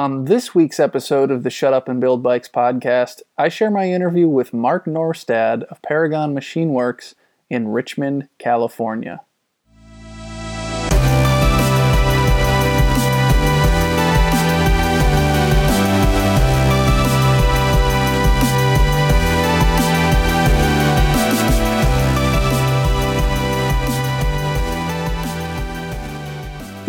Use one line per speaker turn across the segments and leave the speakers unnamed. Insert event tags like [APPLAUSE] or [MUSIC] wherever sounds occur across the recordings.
On this week's episode of the Shut Up and Build Bikes podcast, I share my interview with Mark Norstad of Paragon Machine Works in Richmond, California.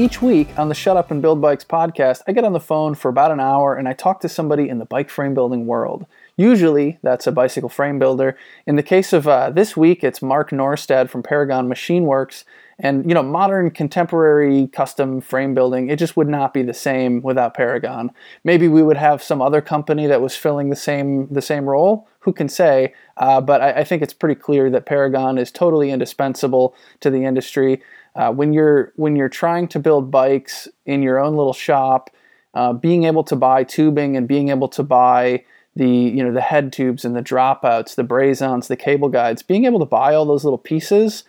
Each week on the Shut Up and Build Bikes podcast, I get on the phone for about an hour and I talk to somebody in the bike frame building world. Usually, that's a bicycle frame builder. In the case of uh, this week, it's Mark Norstad from Paragon Machine Works. And, you know, modern contemporary custom frame building, it just would not be the same without Paragon. Maybe we would have some other company that was filling the same, the same role. Who can say? Uh, but I, I think it's pretty clear that Paragon is totally indispensable to the industry. Uh, when you're when you're trying to build bikes in your own little shop, uh, being able to buy tubing and being able to buy the you know the head tubes and the dropouts, the braze-ons, the cable guides, being able to buy all those little pieces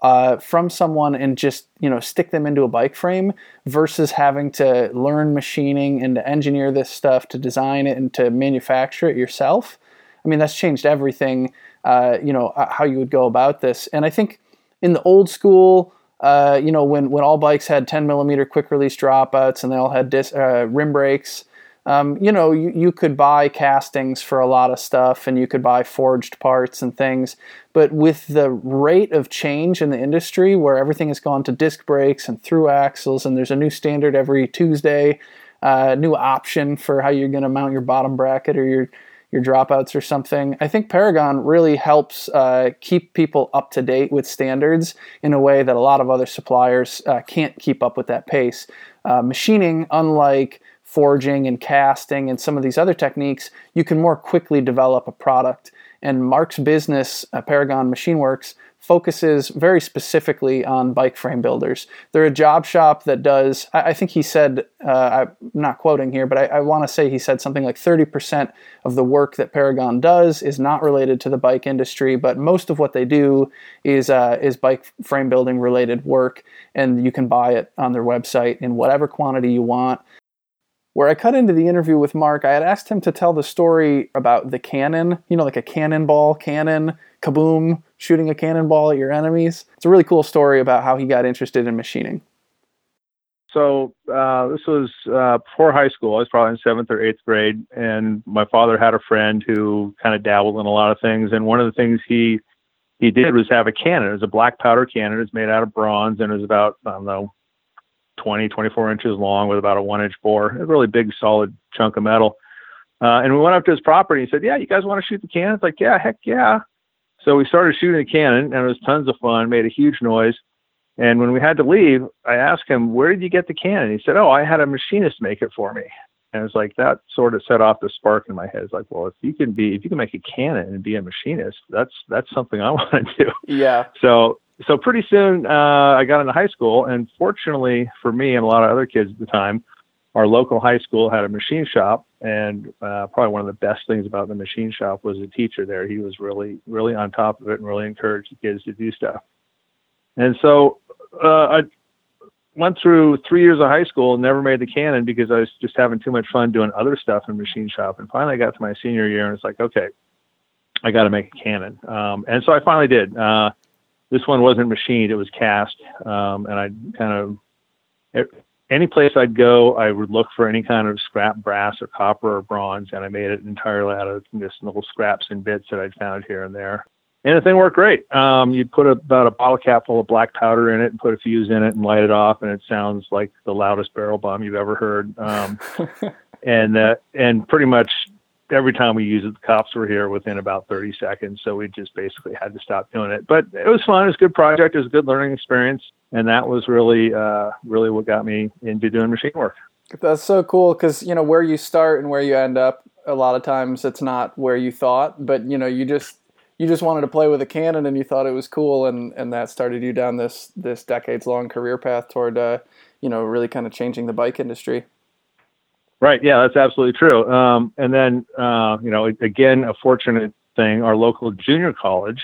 uh, from someone and just you know stick them into a bike frame versus having to learn machining and to engineer this stuff to design it and to manufacture it yourself. I mean that's changed everything. Uh, you know how you would go about this, and I think in the old school uh, you know, when, when all bikes had 10 millimeter quick release dropouts and they all had disc, uh, rim brakes, um, you know, you, you could buy castings for a lot of stuff and you could buy forged parts and things. But with the rate of change in the industry where everything has gone to disc brakes and through axles and there's a new standard every Tuesday, uh, new option for how you're going to mount your bottom bracket or your your dropouts or something. I think Paragon really helps uh, keep people up to date with standards in a way that a lot of other suppliers uh, can't keep up with that pace. Uh, machining, unlike forging and casting and some of these other techniques, you can more quickly develop a product. And Mark's business, uh, Paragon Machine Works, focuses very specifically on bike frame builders. They're a job shop that does, I, think he said, uh, I'm not quoting here, but I, I want to say he said something like 30% of the work that Paragon does is not related to the bike industry, but most of what they do is, uh, is bike frame building related work, and you can buy it on their website in whatever quantity you want where I cut into the interview with Mark, I had asked him to tell the story about the cannon, you know, like a cannonball cannon, kaboom, shooting a cannonball at your enemies. It's a really cool story about how he got interested in machining.
So uh, this was uh, before high school. I was probably in seventh or eighth grade, and my father had a friend who kind of dabbled in a lot of things. And one of the things he he did was have a cannon. It was a black powder cannon. It's made out of bronze, and it was about I don't know 20, 24 inches long with about a one inch bore, a really big, solid chunk of metal. Uh, and we went up to his property and he said, Yeah, you guys want to shoot the cannon? It's like, Yeah, heck yeah. So we started shooting the cannon and it was tons of fun, made a huge noise. And when we had to leave, I asked him, Where did you get the cannon? He said, Oh, I had a machinist make it for me. And it's like that sort of set off the spark in my head. It's like, well, if you can be, if you can make a cannon and be a machinist, that's that's something I [LAUGHS] want to do.
Yeah.
So so pretty soon uh, I got into high school, and fortunately for me and a lot of other kids at the time, our local high school had a machine shop, and uh, probably one of the best things about the machine shop was the teacher there. He was really, really on top of it and really encouraged the kids to do stuff. And so uh, I went through three years of high school and never made the cannon because I was just having too much fun doing other stuff in machine shop. And finally, I got to my senior year, and it's like, okay, I got to make a cannon. Um, and so I finally did. Uh, this one wasn't machined; it was cast. Um, and I kind of any place I'd go, I would look for any kind of scrap brass or copper or bronze, and I made it entirely out of just little scraps and bits that I'd found here and there. And the thing worked great. Um, you'd put about a bottle cap full of black powder in it and put a fuse in it and light it off, and it sounds like the loudest barrel bomb you've ever heard. Um, [LAUGHS] and uh, and pretty much every time we used it, the cops were here within about 30 seconds. So we just basically had to stop doing it. But it was fun. It was a good project. It was a good learning experience. And that was really, uh, really what got me into doing machine work.
That's so cool because, you know, where you start and where you end up, a lot of times it's not where you thought, but, you know, you just, you just wanted to play with a cannon and you thought it was cool and, and that started you down this, this decades long career path toward, uh, you know, really kind of changing the bike industry.
Right. Yeah, that's absolutely true. Um, and then, uh, you know, again, a fortunate thing, our local junior college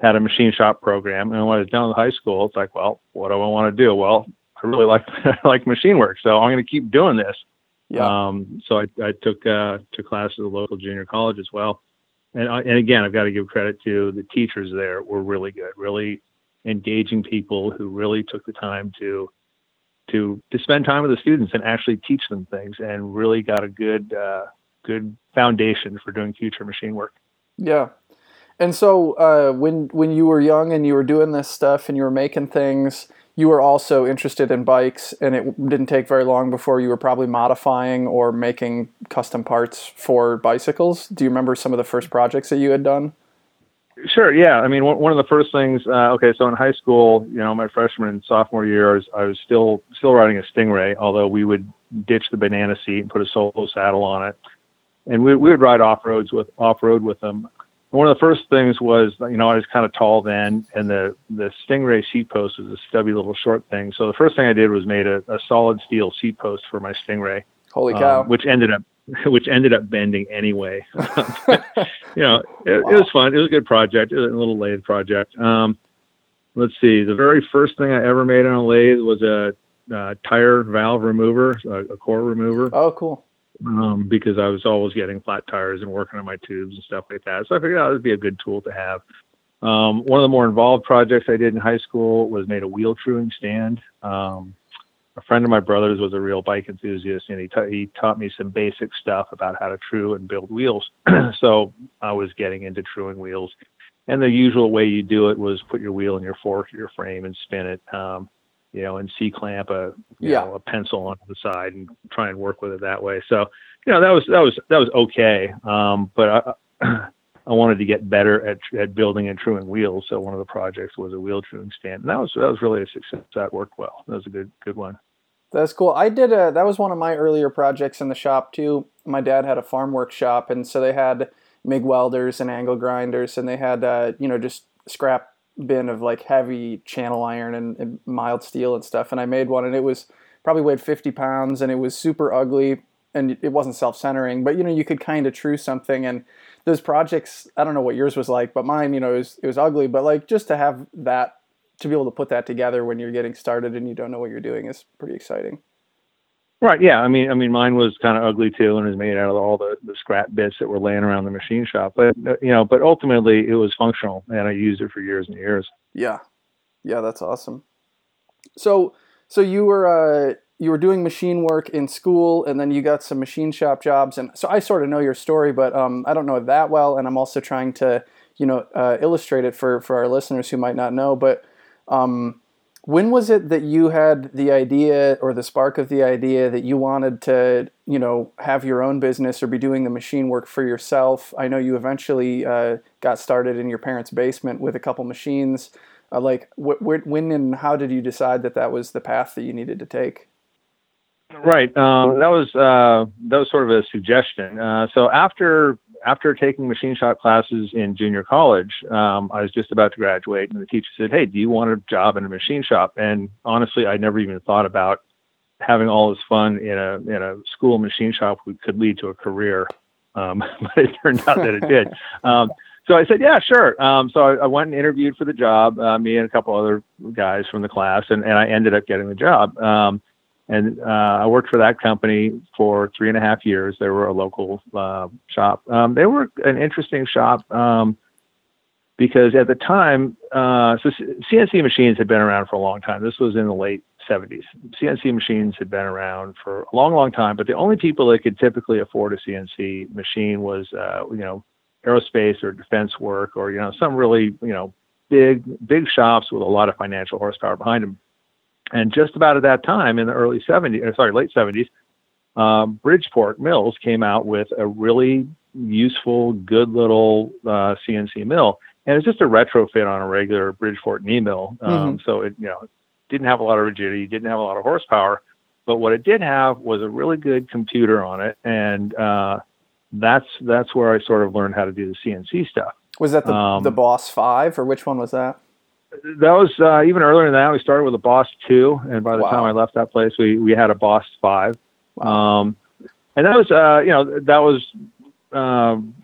had a machine shop program. And when I was down in high school, it's like, well, what do I want to do? Well, I really like, [LAUGHS] like machine work. So I'm going to keep doing this. Yeah. Um, so I, I took uh, took classes at the local junior college as well, and uh, and again I've got to give credit to the teachers there were really good, really engaging people who really took the time to to to spend time with the students and actually teach them things, and really got a good uh, good foundation for doing future machine work.
Yeah. And so uh, when when you were young and you were doing this stuff and you were making things, you were also interested in bikes, and it didn't take very long before you were probably modifying or making custom parts for bicycles. Do you remember some of the first projects that you had done?
Sure. Yeah. I mean, one of the first things. Uh, okay, so in high school, you know, my freshman and sophomore years, I was still still riding a Stingray, although we would ditch the banana seat and put a solo saddle on it, and we, we would ride off roads with off road with them. One of the first things was, you know, I was kind of tall then, and the the Stingray seat post was a stubby little short thing. So the first thing I did was made a, a solid steel seat post for my Stingray.
Holy cow!
Um, which ended up [LAUGHS] which ended up bending anyway. [LAUGHS] [LAUGHS] you know, it, wow. it, was fun. It was a good project. It was a little lathe project. Um, let's see. The very first thing I ever made on a lathe was a, tire valve remover, a, a, core remover.
Oh, cool.
Um, because I was always getting flat tires and working on my tubes and stuff like that. So I figured oh, would be a good tool to have. Um, one of the more involved projects I did in high school was made a wheel truing stand. Um, a friend of my brother's was a real bike enthusiast, and he ta- he taught me some basic stuff about how to true and build wheels. [CLEARS THROAT] so I was getting into truing wheels, and the usual way you do it was put your wheel in your fork, your frame, and spin it. Um, you know, and C clamp a you yeah. know a pencil onto the side and try and work with it that way. So you know that was that was that was okay. Um, but I, I wanted to get better at at building and truing wheels. So one of the projects was a wheel truing stand, and that was that was really a success. That worked well. That was a good good one.
That's cool. I did a that was one of my earlier projects in the shop too. My dad had a farm workshop, and so they had MIG welders and angle grinders, and they had uh, you know just scrap bin of like heavy channel iron and, and, mild steel and stuff. And I made one, and it was probably weighed 50 pounds, and it was super ugly, and it wasn't self-centering, but you know you could kind of true something. And those projects, I don't know what yours was like, but mine, you know, it was, it was ugly, but like just to have that to be able to put that together when you're getting started and you don't know what you're doing is pretty exciting.
Right. Yeah. I mean, I mean, mine was kind of ugly too, and was made out of all the, the scrap bits that were laying around the machine shop. But you know, but ultimately, it was functional, and I used it for years and years.
Yeah. Yeah, that's awesome. So, so you were uh, you were doing machine work in school, and then you got some machine shop jobs, and so I sort of know your story, but um, I don't know it that well, and I'm also trying to you know uh, illustrate it for for our listeners who might not know, but um, when was it that you had the idea or the spark of the idea that you wanted to, you know, have your own business or be doing the machine work for yourself? I know you eventually uh, got started in your parents' basement with a couple machines. Uh, like, wh- wh- when and how did you decide that that was the path that you needed to take?
Right. Um, that was uh, that was sort of a suggestion. Uh, so after after taking machine shop classes in junior college, um, I was just about to graduate, and the teacher said, "Hey, do you want a job in a machine shop?" And honestly, I never even thought about having all this fun in a in a school machine shop could lead to a career, um, [LAUGHS] but it turned out that it did. [LAUGHS] Um, so I said, "Yeah, sure." Um, so I, I, went and interviewed for the job, uh, me and a couple other guys from the class, and, and I ended up getting the job. Um, and uh, I worked for that company for three and a half years. They were a local uh, shop. Um, they were an interesting shop um, because at the time, uh, so CNC machines had been around for a long time. This was in the late 70s. CNC machines had been around for a long, long time, but the only people that could typically afford a CNC machine was, uh, you know, aerospace or defense work or you know some really you know big big shops with a lot of financial horsepower behind them and just about at that time in the early 70s, sorry, late 70s, um, Bridgeport Mills came out with a really useful, good little uh, CNC mill, and it's just a retrofit on a regular Bridgeport knee mill. Um, mm-hmm. So it, you know, didn't have a lot of rigidity, didn't have a lot of horsepower, but what it did have was a really good computer on it, and uh, that's that's where I sort of learned how to do the CNC stuff.
Was that the, um, the Boss Five, or which one was that?
That was uh, even earlier than that. We started with a Boss two, and by the wow. time I left that place, we we had a Boss five. Um, and that was uh, you know that was um,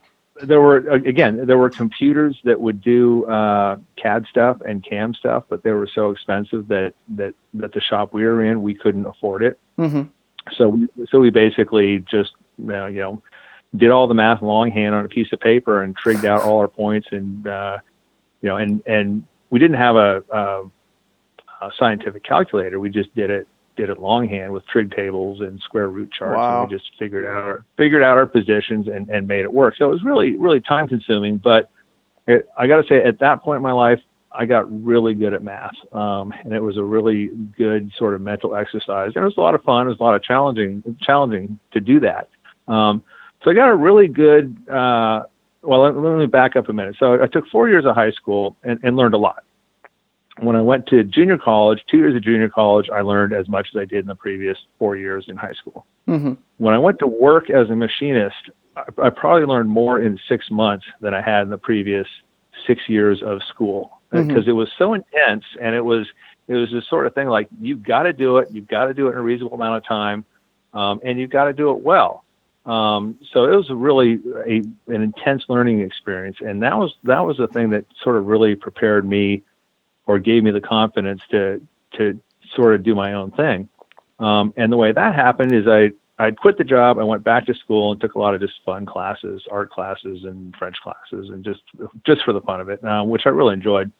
there were again there were computers that would do uh, CAD stuff and CAM stuff, but they were so expensive that that that the shop we were in we couldn't afford it. Mm-hmm. So we, so we basically just uh, you know did all the math longhand on a piece of paper and trigged out all our points and uh, you know and and we didn't have a, a, a scientific calculator. We just did it did it longhand with trig tables and square root charts.
Wow.
And we just figured out our, figured out our positions and, and made it work. So it was really really time consuming, but it, I got to say at that point in my life, I got really good at math, um, and it was a really good sort of mental exercise. And it was a lot of fun. It was a lot of challenging challenging to do that. Um, so I got a really good. Uh, well, let, let, me back up a minute. So I took four years of high school and, and learned a lot. When I went to junior college, two years of junior college, I learned as much as I did in the previous four years in high school.
Mm-hmm.
When I went to work as a machinist, I, I probably learned more in six months than I had in the previous six years of school because mm-hmm. it was so intense and it was it was this sort of thing like you've got to do it, you've got to do it in a reasonable amount of time, um, and you've got to do it well. Um, so it was really a, an intense learning experience, and that was that was the thing that sort of really prepared me, or gave me the confidence to to sort of do my own thing. Um, and the way that happened is I I quit the job. I went back to school and took a lot of just fun classes, art classes and French classes, and just just for the fun of it, uh, which I really enjoyed.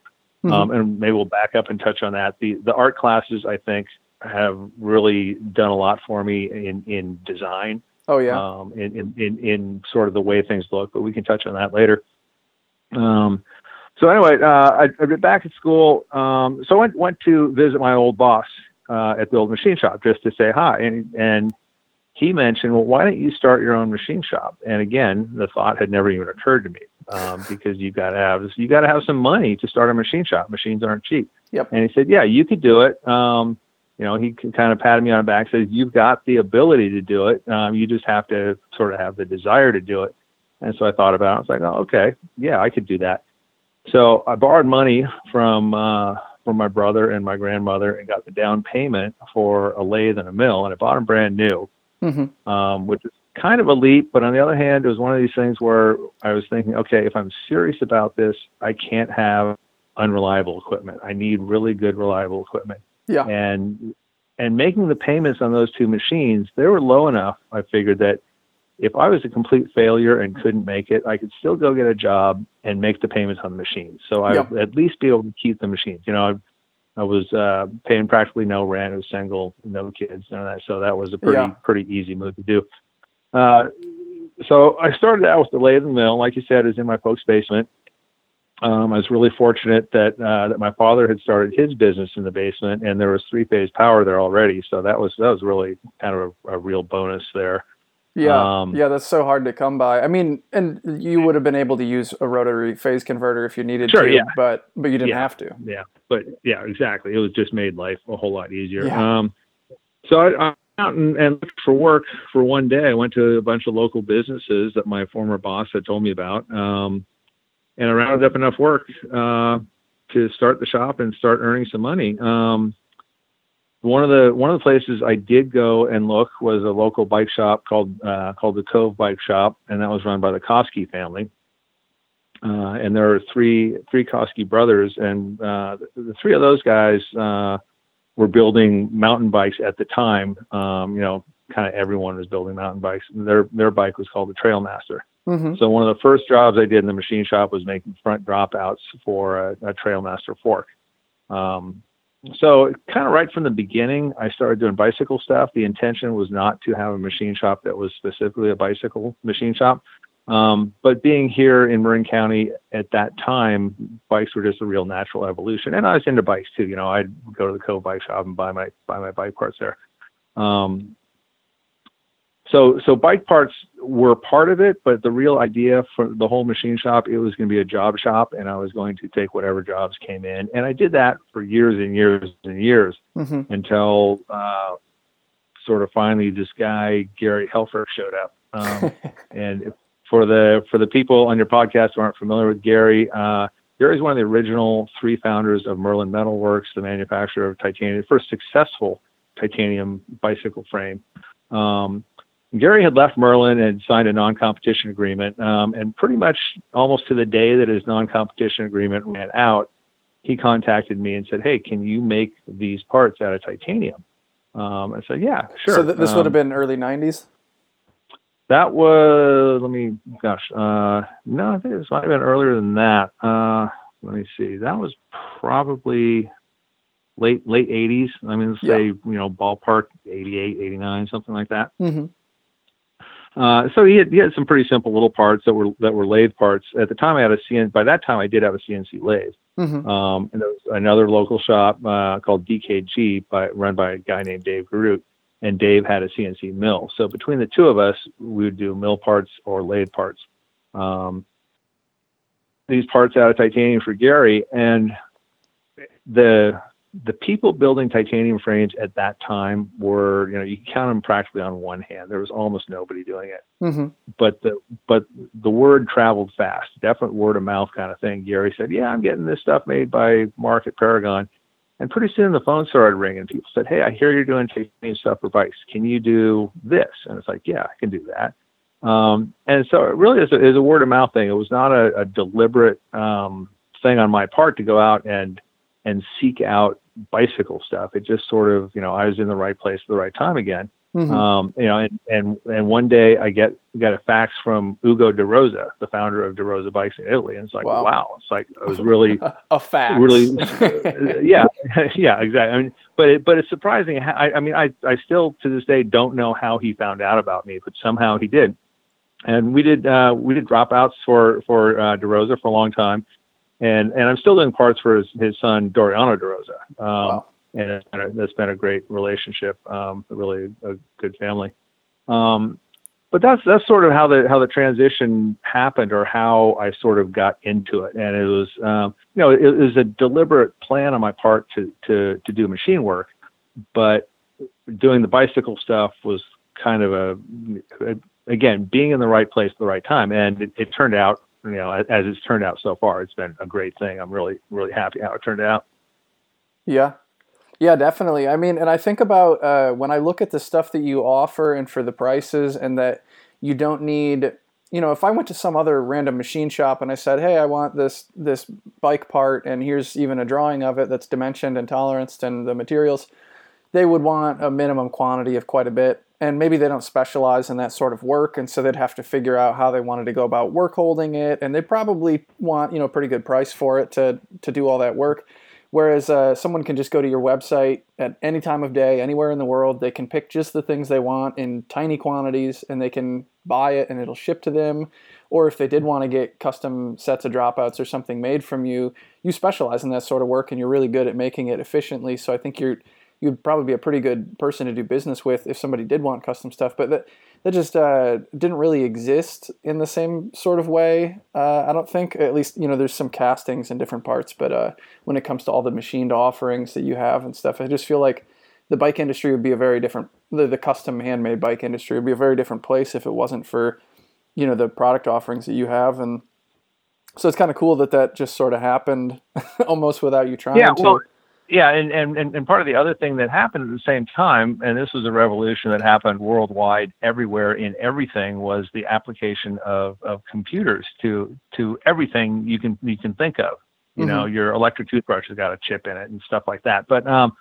Mm-hmm. Um, and maybe we'll back up and touch on that. The the art classes I think have really done a lot for me in in design.
Oh yeah.
Um, in, in, in, sort of the way things look, but we can touch on that later. Um, so anyway, uh, I, I've been back at school. Um, so I went, went to visit my old boss uh, at the old machine shop just to say hi. And, and he mentioned, well, why don't you start your own machine shop? And again, the thought had never even occurred to me um, [LAUGHS] because you got to have you got to have some money to start a machine shop. Machines aren't cheap.
Yep.
And he said, yeah, you could do it. Um, you know, he kind of patted me on the back, says, "You've got the ability to do it. Um, you just have to sort of have the desire to do it." And so I thought about it. I was like, "Oh, okay, yeah, I could do that." So I borrowed money from uh, from my brother and my grandmother and got the down payment for a lathe and a mill, and I bought them brand new,
mm-hmm.
um, which is kind of a leap. But on the other hand, it was one of these things where I was thinking, okay, if I'm serious about this, I can't have unreliable equipment. I need really good, reliable equipment.
Yeah.
And and making the payments on those two machines, they were low enough. I figured that if I was a complete failure and couldn't make it, I could still go get a job and make the payments on the machines. So I would at least be able to keep the machines. You know, I, I was uh, paying practically no rent. I was single, no kids, none of that. So that was a pretty
yeah.
pretty easy move to do. Uh, so I started out with the lathe and the mill, like you said, is in my folks' basement. Um, I was really fortunate that uh, that my father had started his business in the basement, and there was three phase power there already. So that was that was really kind of a, a real bonus there.
Yeah, um, yeah, that's so hard to come by. I mean, and you would have been able to use a rotary phase converter if you needed
sure,
to,
yeah.
but but you didn't
yeah,
have to.
Yeah, but yeah, exactly. It was just made life a whole lot easier.
Yeah.
Um, so I, I out and, and looked for work for one day. I went to a bunch of local businesses that my former boss had told me about. Um, and I rounded up enough work uh, to start the shop and start earning some money. Um, one of the one of the places I did go and look was a local bike shop called uh, called the Cove Bike Shop, and that was run by the Koski family. Uh, and there are three three Koski brothers, and uh, the, three of those guys uh, were building mountain bikes at the time. Um, you know, kind of everyone was building mountain bikes. Their their bike was called the Trailmaster.
Mm-hmm.
So one of the first jobs I did in the machine shop was making front dropouts for a, a Trailmaster fork. Um, so kind of right from the beginning, I started doing bicycle stuff. The intention was not to have a machine shop that was specifically a bicycle machine shop. Um, but being here in Marin County at that time, bikes were just a real natural evolution. And I was into bikes too. You know, I'd go to the Cove Bike Shop and buy my buy my bike parts there. Um, so so bike parts were part of it, but the real idea for the whole machine shop, it was going to be a job shop, and I was going to take whatever jobs came in, and I did that for years and years and years
mm-hmm.
until uh, sort of finally this guy Gary Helfrich showed up, um, [LAUGHS] and for the for the people on your podcast who aren't familiar with Gary. Uh, Gary's one of the original three founders of Merlin Metalworks, the manufacturer of titanium, the first successful titanium bicycle frame. Um, Gary had left Merlin and signed a non-competition agreement, um, and pretty much almost to the day that his non-competition agreement ran out, he contacted me and said, "Hey, can you make these parts out of titanium?" Um, I said, yeah, sure.
So th- this
um,
would have been early '90s.
That was, let me, gosh, uh, no, I think this might have been earlier than that. Uh, let me see. That was probably late late 80s. I mean, let's
Yeah.
say, you know, ballpark 88, 89, something like that.
Mm-hmm.
Uh, so he had, he had some pretty simple little parts that were that were lathe parts. At the time, I had a CN. By that time, I did have a CNC lathe.
Mm-hmm.
Um, and there was another local shop uh, called DKG, by, run by a guy named Dave Garut, and Dave had a CNC mill. So between the two of us, we would do mill parts or lathe parts. Um, these parts out of titanium for Gary, and the the people building titanium frames at that time were, you know, you count them practically on one hand. There was almost nobody doing it
Mm-hmm.
but the but the word traveled fast, definite word of mouth kind of thing. Gary said, "Yeah, I'm getting this stuff made by Mark at Paragon," and pretty soon the phone started ringing. People said, "Hey, I hear you're doing titanium stuff for bikes. Can you do this?" And it's like, "Yeah, I can do that." Um, and so it really is a, is a word of mouth thing. It was not a, a deliberate um, thing on my part to go out and and seek out bicycle stuff. It just sort of, you know, I was in the right place at the right time again.
Mm-hmm.
Um, you know, and, and and one day I get got a fax from Ugo De Rosa, the founder of De Rosa Bikes in Italy, and it's like,
Wow.
wow, it's like it was really, [LAUGHS]
a fax,
really, [LAUGHS] yeah, [LAUGHS] yeah, exactly. I mean, but it, but it's surprising. I, I mean, I I still to this day don't know how he found out about me, but somehow he did. And we did uh, we did dropouts for for uh, De Rosa for a long time, and and I'm still doing parts for his, his son Doriano De Rosa. Um,
Wow.
and it's been a, that's been a great relationship, um, really a good family. Um, but that's that's sort of how the how the transition happened, or how I sort of got into it. And it was, um, you know, it, it was a deliberate plan on my part to to to do machine work, but doing the bicycle stuff was kind of a, again being in the right place at the right time, and it, it turned out, you know, as, it's turned out so far, it's been a great thing. I'm really really happy how it turned out.
Yeah. Yeah, definitely. I mean, and I think about uh, when I look at the stuff that you offer and for the prices, and that you don't need, you know, if I went to some other random machine shop and I said, "Hey, I want this this bike part, and here's even a drawing of it that's dimensioned and toleranced and the materials," they would want a minimum quantity of quite a bit, and maybe they don't specialize in that sort of work, and so they'd have to figure out how they wanted to go about work holding it, and they probably want you know a pretty good price for it to to do all that work. Whereas uh, someone can just go to your website at any time of day, anywhere in the world. They can pick just the things they want in tiny quantities and they can buy it and it'll ship to them. Or if they did want to get custom sets of dropouts or something made from you, you specialize in that sort of work and you're really good at making it efficiently. So I think you're you'd probably be a pretty good person to do business with if somebody did want custom stuff. But that that just uh, didn't really exist in the same sort of way. Uh, I don't think. At least you know, there's some castings in different parts, but uh, when it comes to all the machined offerings that you have and stuff, I just feel like the bike industry would be a very different. The, the custom handmade bike industry would be a very different place if it wasn't for you know the product offerings that you have and. So it's kind of cool that that just sort of happened [LAUGHS] almost without you trying
Yeah,
to.
well, yeah, and, and, and part of the other thing that happened at the same time, and this was a revolution that happened worldwide, everywhere in everything, was the application of, of computers to to everything you can you can think of. You know, your electric toothbrush has got a chip in it and stuff like that. But um,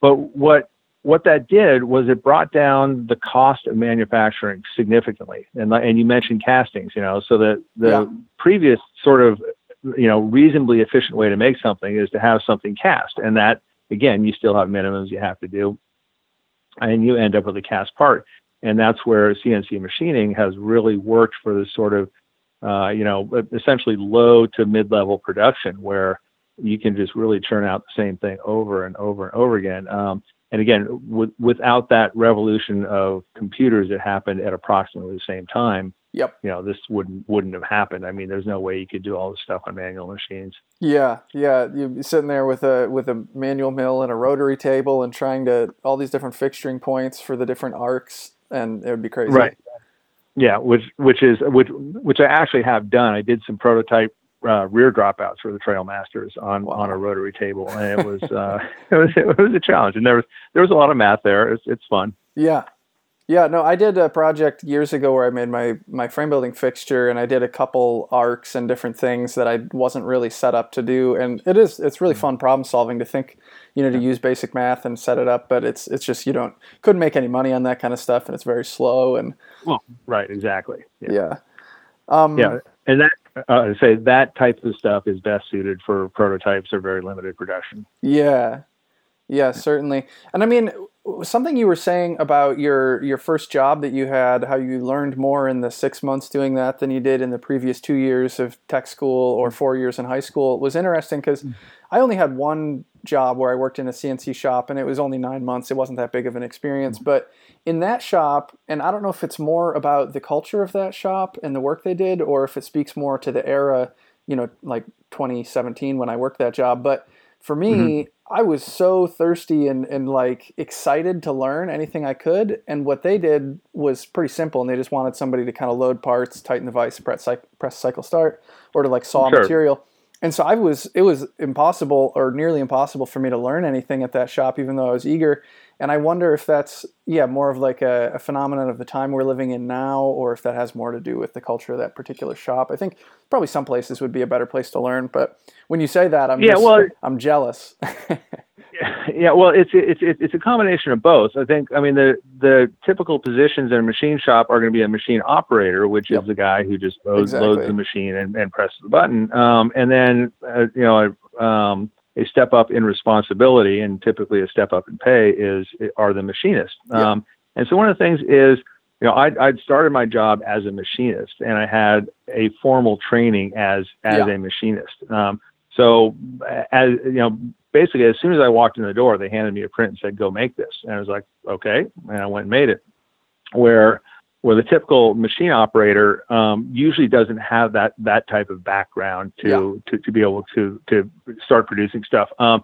but what what that did was it brought down the cost of manufacturing significantly. And like- and you mentioned castings, you know, so that the
Yeah.
previous sort of you know reasonably efficient way to make something is to have something cast, and that again you still have minimums you have to do, and you end up with a cast part. And that's where CNC machining has really worked for this sort of uh, you know essentially low to mid level production where you can just really churn out the same thing over and over and over again. Um, and again, without that revolution of computers that happened at approximately the same time,
Yep.
you know, this wouldn't wouldn't have happened. I mean, there's no way you could do all this stuff on manual machines.
Yeah, yeah. You'd be sitting there with a with a manual mill and a rotary table and trying to all these different fixturing points for the different arcs, and it would be crazy.
Right. Yeah, which which is which which I actually have done. I did some prototype uh, rear dropouts for the Trail Masters on
Wow.
on a rotary table, and it was uh, [LAUGHS] it was it was a challenge. And there was there was a lot of math there. It's it's fun.
Yeah. Yeah, no, I did a project years ago where I made my, my frame building fixture and I did a couple arcs and different things that I wasn't really set up to do. And it is, it's really fun problem solving to think, you know to use basic math and set it up, but it's it's just you don't couldn't make any money on that kind of stuff, and it's very slow and
well, right, exactly,
yeah, yeah,
um, yeah. and that uh, say that type of stuff is best suited for prototypes or very limited production.
Yeah, yeah, certainly. And I mean, something you were saying about your your first job that you had, how you learned more in the six months doing that than you did in the previous two years of tech school or four years in high school was interesting because mm. I only had one job where I worked in a CNC shop and it was only nine months. It wasn't that big of an experience, mm. but in that shop, and I don't know if it's more about the culture of that shop and the work they did, or if it speaks more to the era, you know, like 2017 when I worked that job, but for me, mm-hmm I was so thirsty and, and like excited to learn anything I could. And what they did was pretty simple. And they just wanted somebody to kind of load parts, tighten the vise, press, press cycle start, or to like saw sure. material. And so I was, it was impossible or nearly impossible for me to learn anything at that shop, even though I was eager. And I wonder if that's, yeah, more of like a, a, phenomenon of the time we're living in now, or if that has more to do with the culture of that particular shop. I think probably some places would be a better place to learn. But when you say that, I'm yeah, just, well, I'm jealous. [LAUGHS]
yeah, well, it's, it's it's a combination of both. I think. I mean, the the typical positions in a machine shop are going to be a machine operator, which yep. is the guy who just loads, exactly. loads the machine and, and presses the button. Um, and then, uh, you know, um, a step up in responsibility and typically a step up in pay is are the machinists. Yeah. Um, and so one of the things is, you know, I'd, I'd, started my job as a machinist and I had a formal training as as yeah. a machinist. Um, so as you know, basically as soon as I walked in the door, they handed me a print and said, "Go make this," and I was like, "Okay," and I went and made it. Where where the typical machine operator um, usually doesn't have that that type of background to yeah. to, to be able to to start producing stuff. Um,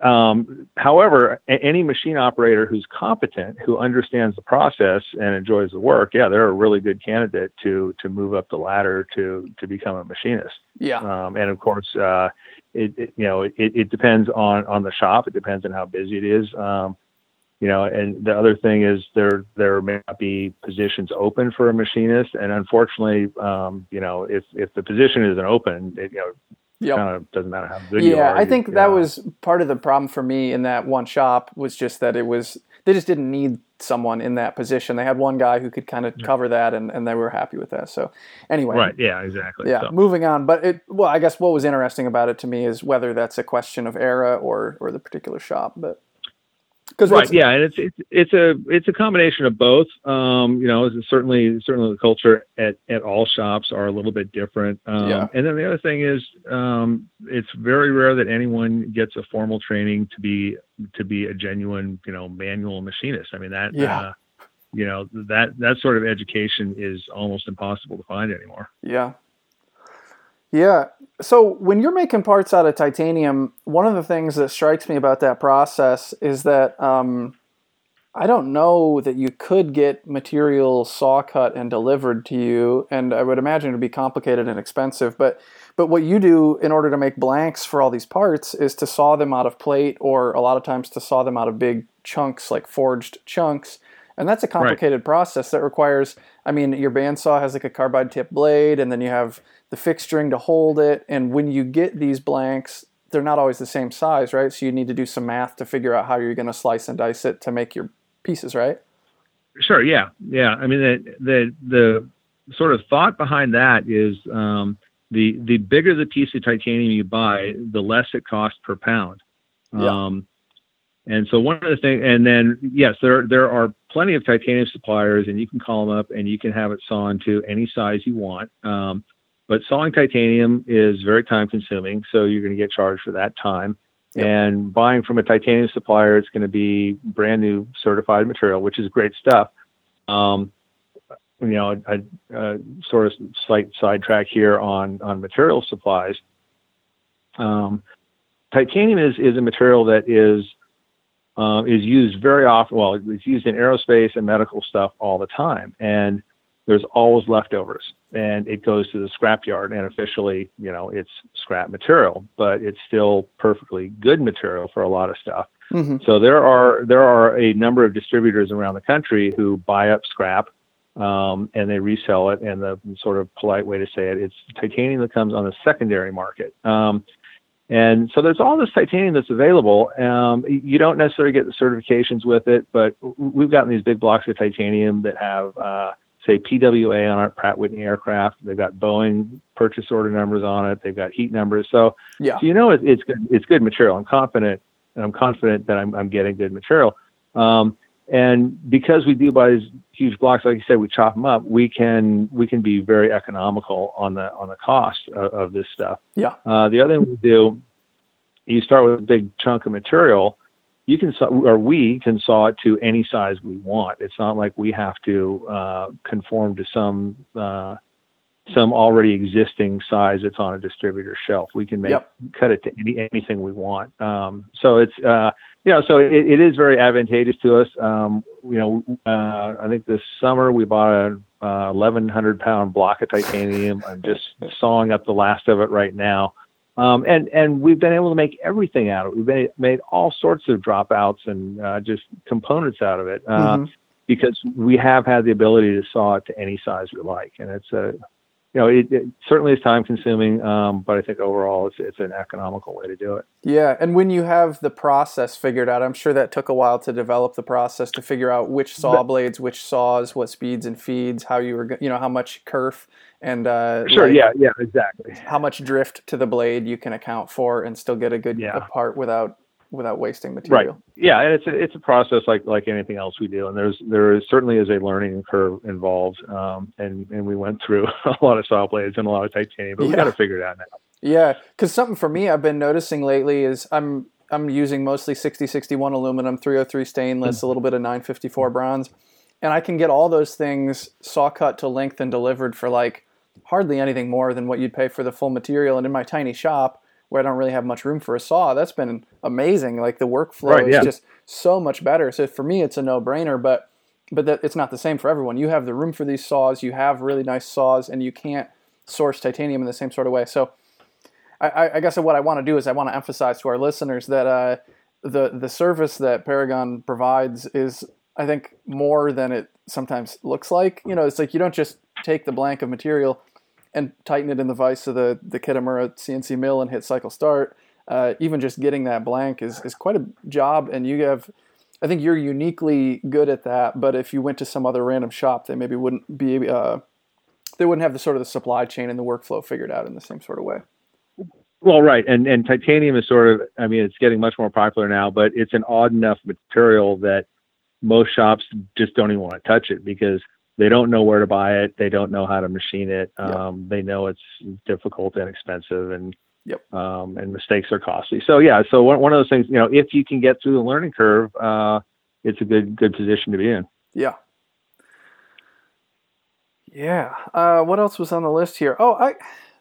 um, however, any machine operator who's competent, who understands the process and enjoys the work, yeah, they're a really good candidate to to move up the ladder to to become a machinist.
Yeah.
Um, and of course, uh, it, it, you know it, it depends on on the shop. It depends on how busy it is. Um, you know, and the other thing is there there may not be positions open for a machinist, and unfortunately, um, you know, if if the position isn't open, it, you know, yep. kind of doesn't matter how good
yeah,
you are.
Yeah, I think that know. was part of the problem for me in that one shop was just that it was they just didn't need someone in that position. They had one guy who could kind of yeah. cover that, and, and they were happy with that. So anyway,
right? Yeah, exactly.
Yeah,
so.
moving on. But it well, I guess what was interesting about it to me is whether that's a question of era or or the particular shop, but.
Cause right, yeah, and it's, it's it's a it's a combination of both. Um, you know, certainly certainly the culture at, at all shops are a little bit different. Um, yeah. And then the other thing is, um, it's very rare that anyone gets a formal training to be to be a genuine you know manual machinist. I mean that yeah. Uh, you know that that sort of education is almost impossible to find anymore.
Yeah, yeah. So when you're making parts out of titanium, one of the things that strikes me about that process is that um, I don't know that you could get material saw cut and delivered to you, and I would imagine it'd be complicated and expensive. But but what you do in order to make blanks for all these parts is to saw them out of plate, or a lot of times to saw them out of big chunks, like forged chunks. And that's a complicated right. process that requires. I mean, your bandsaw has like a carbide tip blade, and then you have the fixturing to hold it. And when you get these blanks, they're not always the same size, right? So you need to do some math to figure out how you're going to slice and dice it to make your pieces, right?
Sure. Yeah. Yeah. I mean, the the the sort of thought behind that is um, the the bigger the piece of titanium you buy, the less it costs per pound. Yeah. Um, and so one of the things, and then yes, there there are plenty of titanium suppliers, and you can call them up and you can have it sawn to any size you want. Um, but sawing titanium is very time consuming, so you're going to get charged for that time. Yep. And buying from a titanium supplier, it's going to be brand new certified material, which is great stuff. Um, you know, I, uh, sort of slight sidetrack here on on material supplies. Um, titanium is is a material that is uh, is used very often. Well, it's used in aerospace and medical stuff all the time, and there's always leftovers and it goes to the scrapyard and officially you know it's scrap material but it's still perfectly good material for a lot of stuff mm-hmm. so there are there are a number of distributors around the country who buy up scrap um, and they resell it and the sort of polite way to say it it's titanium that comes on the secondary market um, And so there's all this titanium that's available. Um, you don't necessarily get the certifications with it, but we've gotten these big blocks of titanium that have, uh, say, PWA on our Pratt Whitney aircraft. They've got Boeing purchase order numbers on it. They've got heat numbers. So,
yeah.
so you know it, it's good. It's good material. I'm confident, and I'm confident that I'm, I'm getting good material. Um, and because we do buy these huge blocks, like you said, we chop them up. We can we can be very economical on the on the cost of, of this stuff.
Yeah.
Uh, the other thing we do, you start with a big chunk of material. You can saw, or we can saw it to any size we want. It's not like we have to uh, conform to some uh, some already existing size that's on a distributor shelf. We can make
Yep.
cut it to any anything we want. Um, so it's know, so it, it is very advantageous to us. Um, you know, uh, I think this summer we bought a uh, 1,100 pound block of titanium. I'm just sawing up the last of it right now. Um, and, and we've been able to make everything out of it. We've been, made all sorts of dropouts and uh, just components out of it uh,
Mhm.
because we have had the ability to saw it to any size we like. And it's a, you know, it, it certainly is time consuming, um, but I think overall it's, it's an economical way to do it.
Yeah, and when you have the process figured out, I'm sure that took a while to develop the process to figure out which saw blades, which saws, what speeds and feeds, how you were, you know, how much kerf and uh,
Sure.
like,
yeah. Yeah. Exactly.
how much drift to the blade you can account for and still get a good
Yeah.
part without without wasting material. Right.
Yeah, and it's a, it's a process like like anything else we do, and there's there is certainly is a learning curve involved, um, and and we went through [LAUGHS] a lot of saw blades and a lot of titanium, but we
Yeah.
got to figure it out now.
Yeah, because something for me I've been noticing lately is I'm I'm using mostly 6061 aluminum, 303 stainless, a little bit of 954 bronze, and I can get all those things saw cut to length and delivered for like hardly anything more than what you'd pay for the full material. And in my tiny shop where I don't really have much room for a saw, that's been amazing. Like the workflow
Right,
is
yeah.
just so much better. So for me, it's a no brainer, but but that it's not the same for everyone. You have the room for these saws, you have really nice saws, and you can't source titanium in the same sort of way. So I- I, I guess what I want to do is I want to emphasize to our listeners that uh, the the service that Paragon provides is, I think, more than it sometimes looks like. You know, it's like you don't just take the blank of material and tighten it in the vise of the the Kitamura CNC mill and hit cycle start. Uh, even just getting that blank is is quite a job, and you have. I think you're uniquely good at that, but if you went to some other random shop, they maybe wouldn't be. Uh, they wouldn't have the sort of the supply chain and the workflow figured out in the same sort of way.
Well, right, and and titanium is sort of, I mean, it's getting much more popular now, but it's an odd enough material that most shops just don't even want to touch it because they don't know where to buy it, they don't know how to machine it, um, they know it's difficult and expensive, and
Yep.
um, and mistakes are costly. So yeah, so one one of those things, you know, if you can get through the learning curve, uh, it's a good good position to be in.
Yeah. Yeah. Uh, what else was on the list here? Oh, I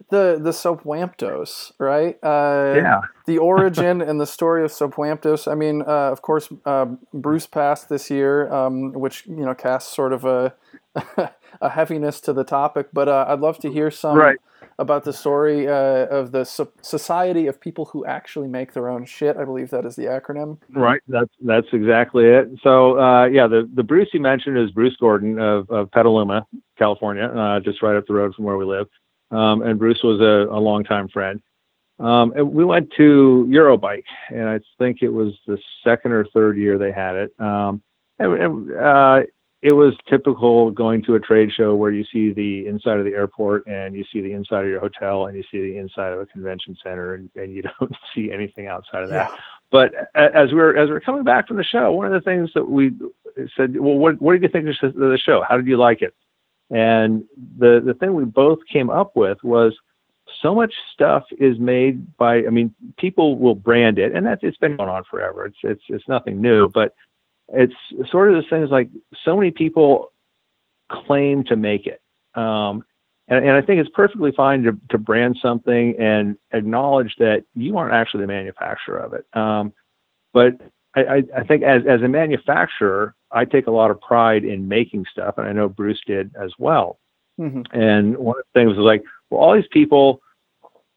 the the Sopwamtos, right? Uh,
yeah,
The origin and the story of Sopwamtos. I mean, uh, of course, uh, Bruce passed this year, um, which you know casts sort of a [LAUGHS] a heaviness to the topic. But uh, I'd love to hear some
Right.
about the story uh, of the so- Society of People Who Actually Make Their Own Shit. I believe that is the acronym.
Right. That's that's exactly it. So uh, yeah, the the Bruce you mentioned is Bruce Gordon of, of Petaluma, California, uh, just right up the road from where we live. Um, and Bruce was a, a longtime friend. Um, and we went to Eurobike, and I think it was the second or third year they had it. Um, and, and, uh, it was typical going to a trade show where you see the inside of the airport and you see the inside of your hotel and you see the inside of a convention center and, and you [LAUGHS] don't see anything outside of that. But as we were as we are coming back from the show, one of the things that we said, well, what what did you think of the the show? How did you like it? And the the thing we both came up with was so much stuff is made by. I mean, people will brand it, and that's it's been going on forever. It's it's it's nothing new, but it's sort of this thing is like so many people claim to make it. Um, and, and I think it's perfectly fine to, to brand something and acknowledge that you aren't actually the manufacturer of it. Um, but I, I, think as, as a manufacturer, I take a lot of pride in making stuff, and I know Bruce did as well.
hmm
And one of the things was like, well, all these people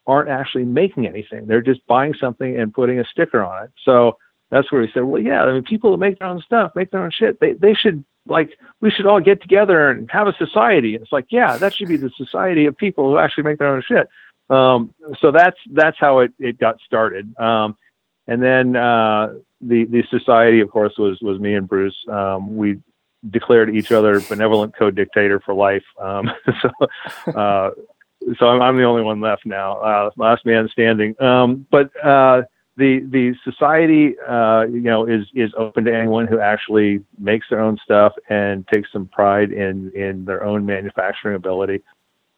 aren't actually making anything. They're just buying something and putting a sticker on it. So that's where we said, well, yeah, I mean, people that make their own stuff, make their own shit, they, they should like, we should all get together and have a society. And It's like, yeah, that should be the society of people who actually make their own shit. um, so that's that's how it, it got started. Um, and then uh, the the society, of course, was was me and Bruce. Um, we declared each other benevolent co-dictator for life. Um, [LAUGHS] so uh, so I'm, I'm, the only one left now, uh, last man standing. Um, but uh, the the society, uh, you know, is is open to anyone who actually makes their own stuff and takes some pride in in their own manufacturing ability.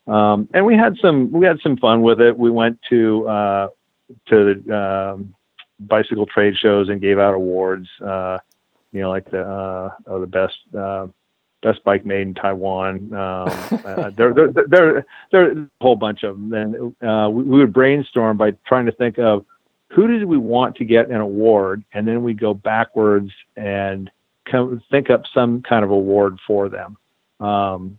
Um, and we had some we had some fun with it. We went to uh, to the um, bicycle trade shows and gave out awards. Uh, you know, like the uh, oh, the best uh, best bike made in Taiwan. Um, uh, [LAUGHS] there, there, there, there, a whole bunch of them. Uh, we, we would brainstorm by trying to think of who did we want to get an award, and then we go backwards and come, think up some kind of award for them. Um,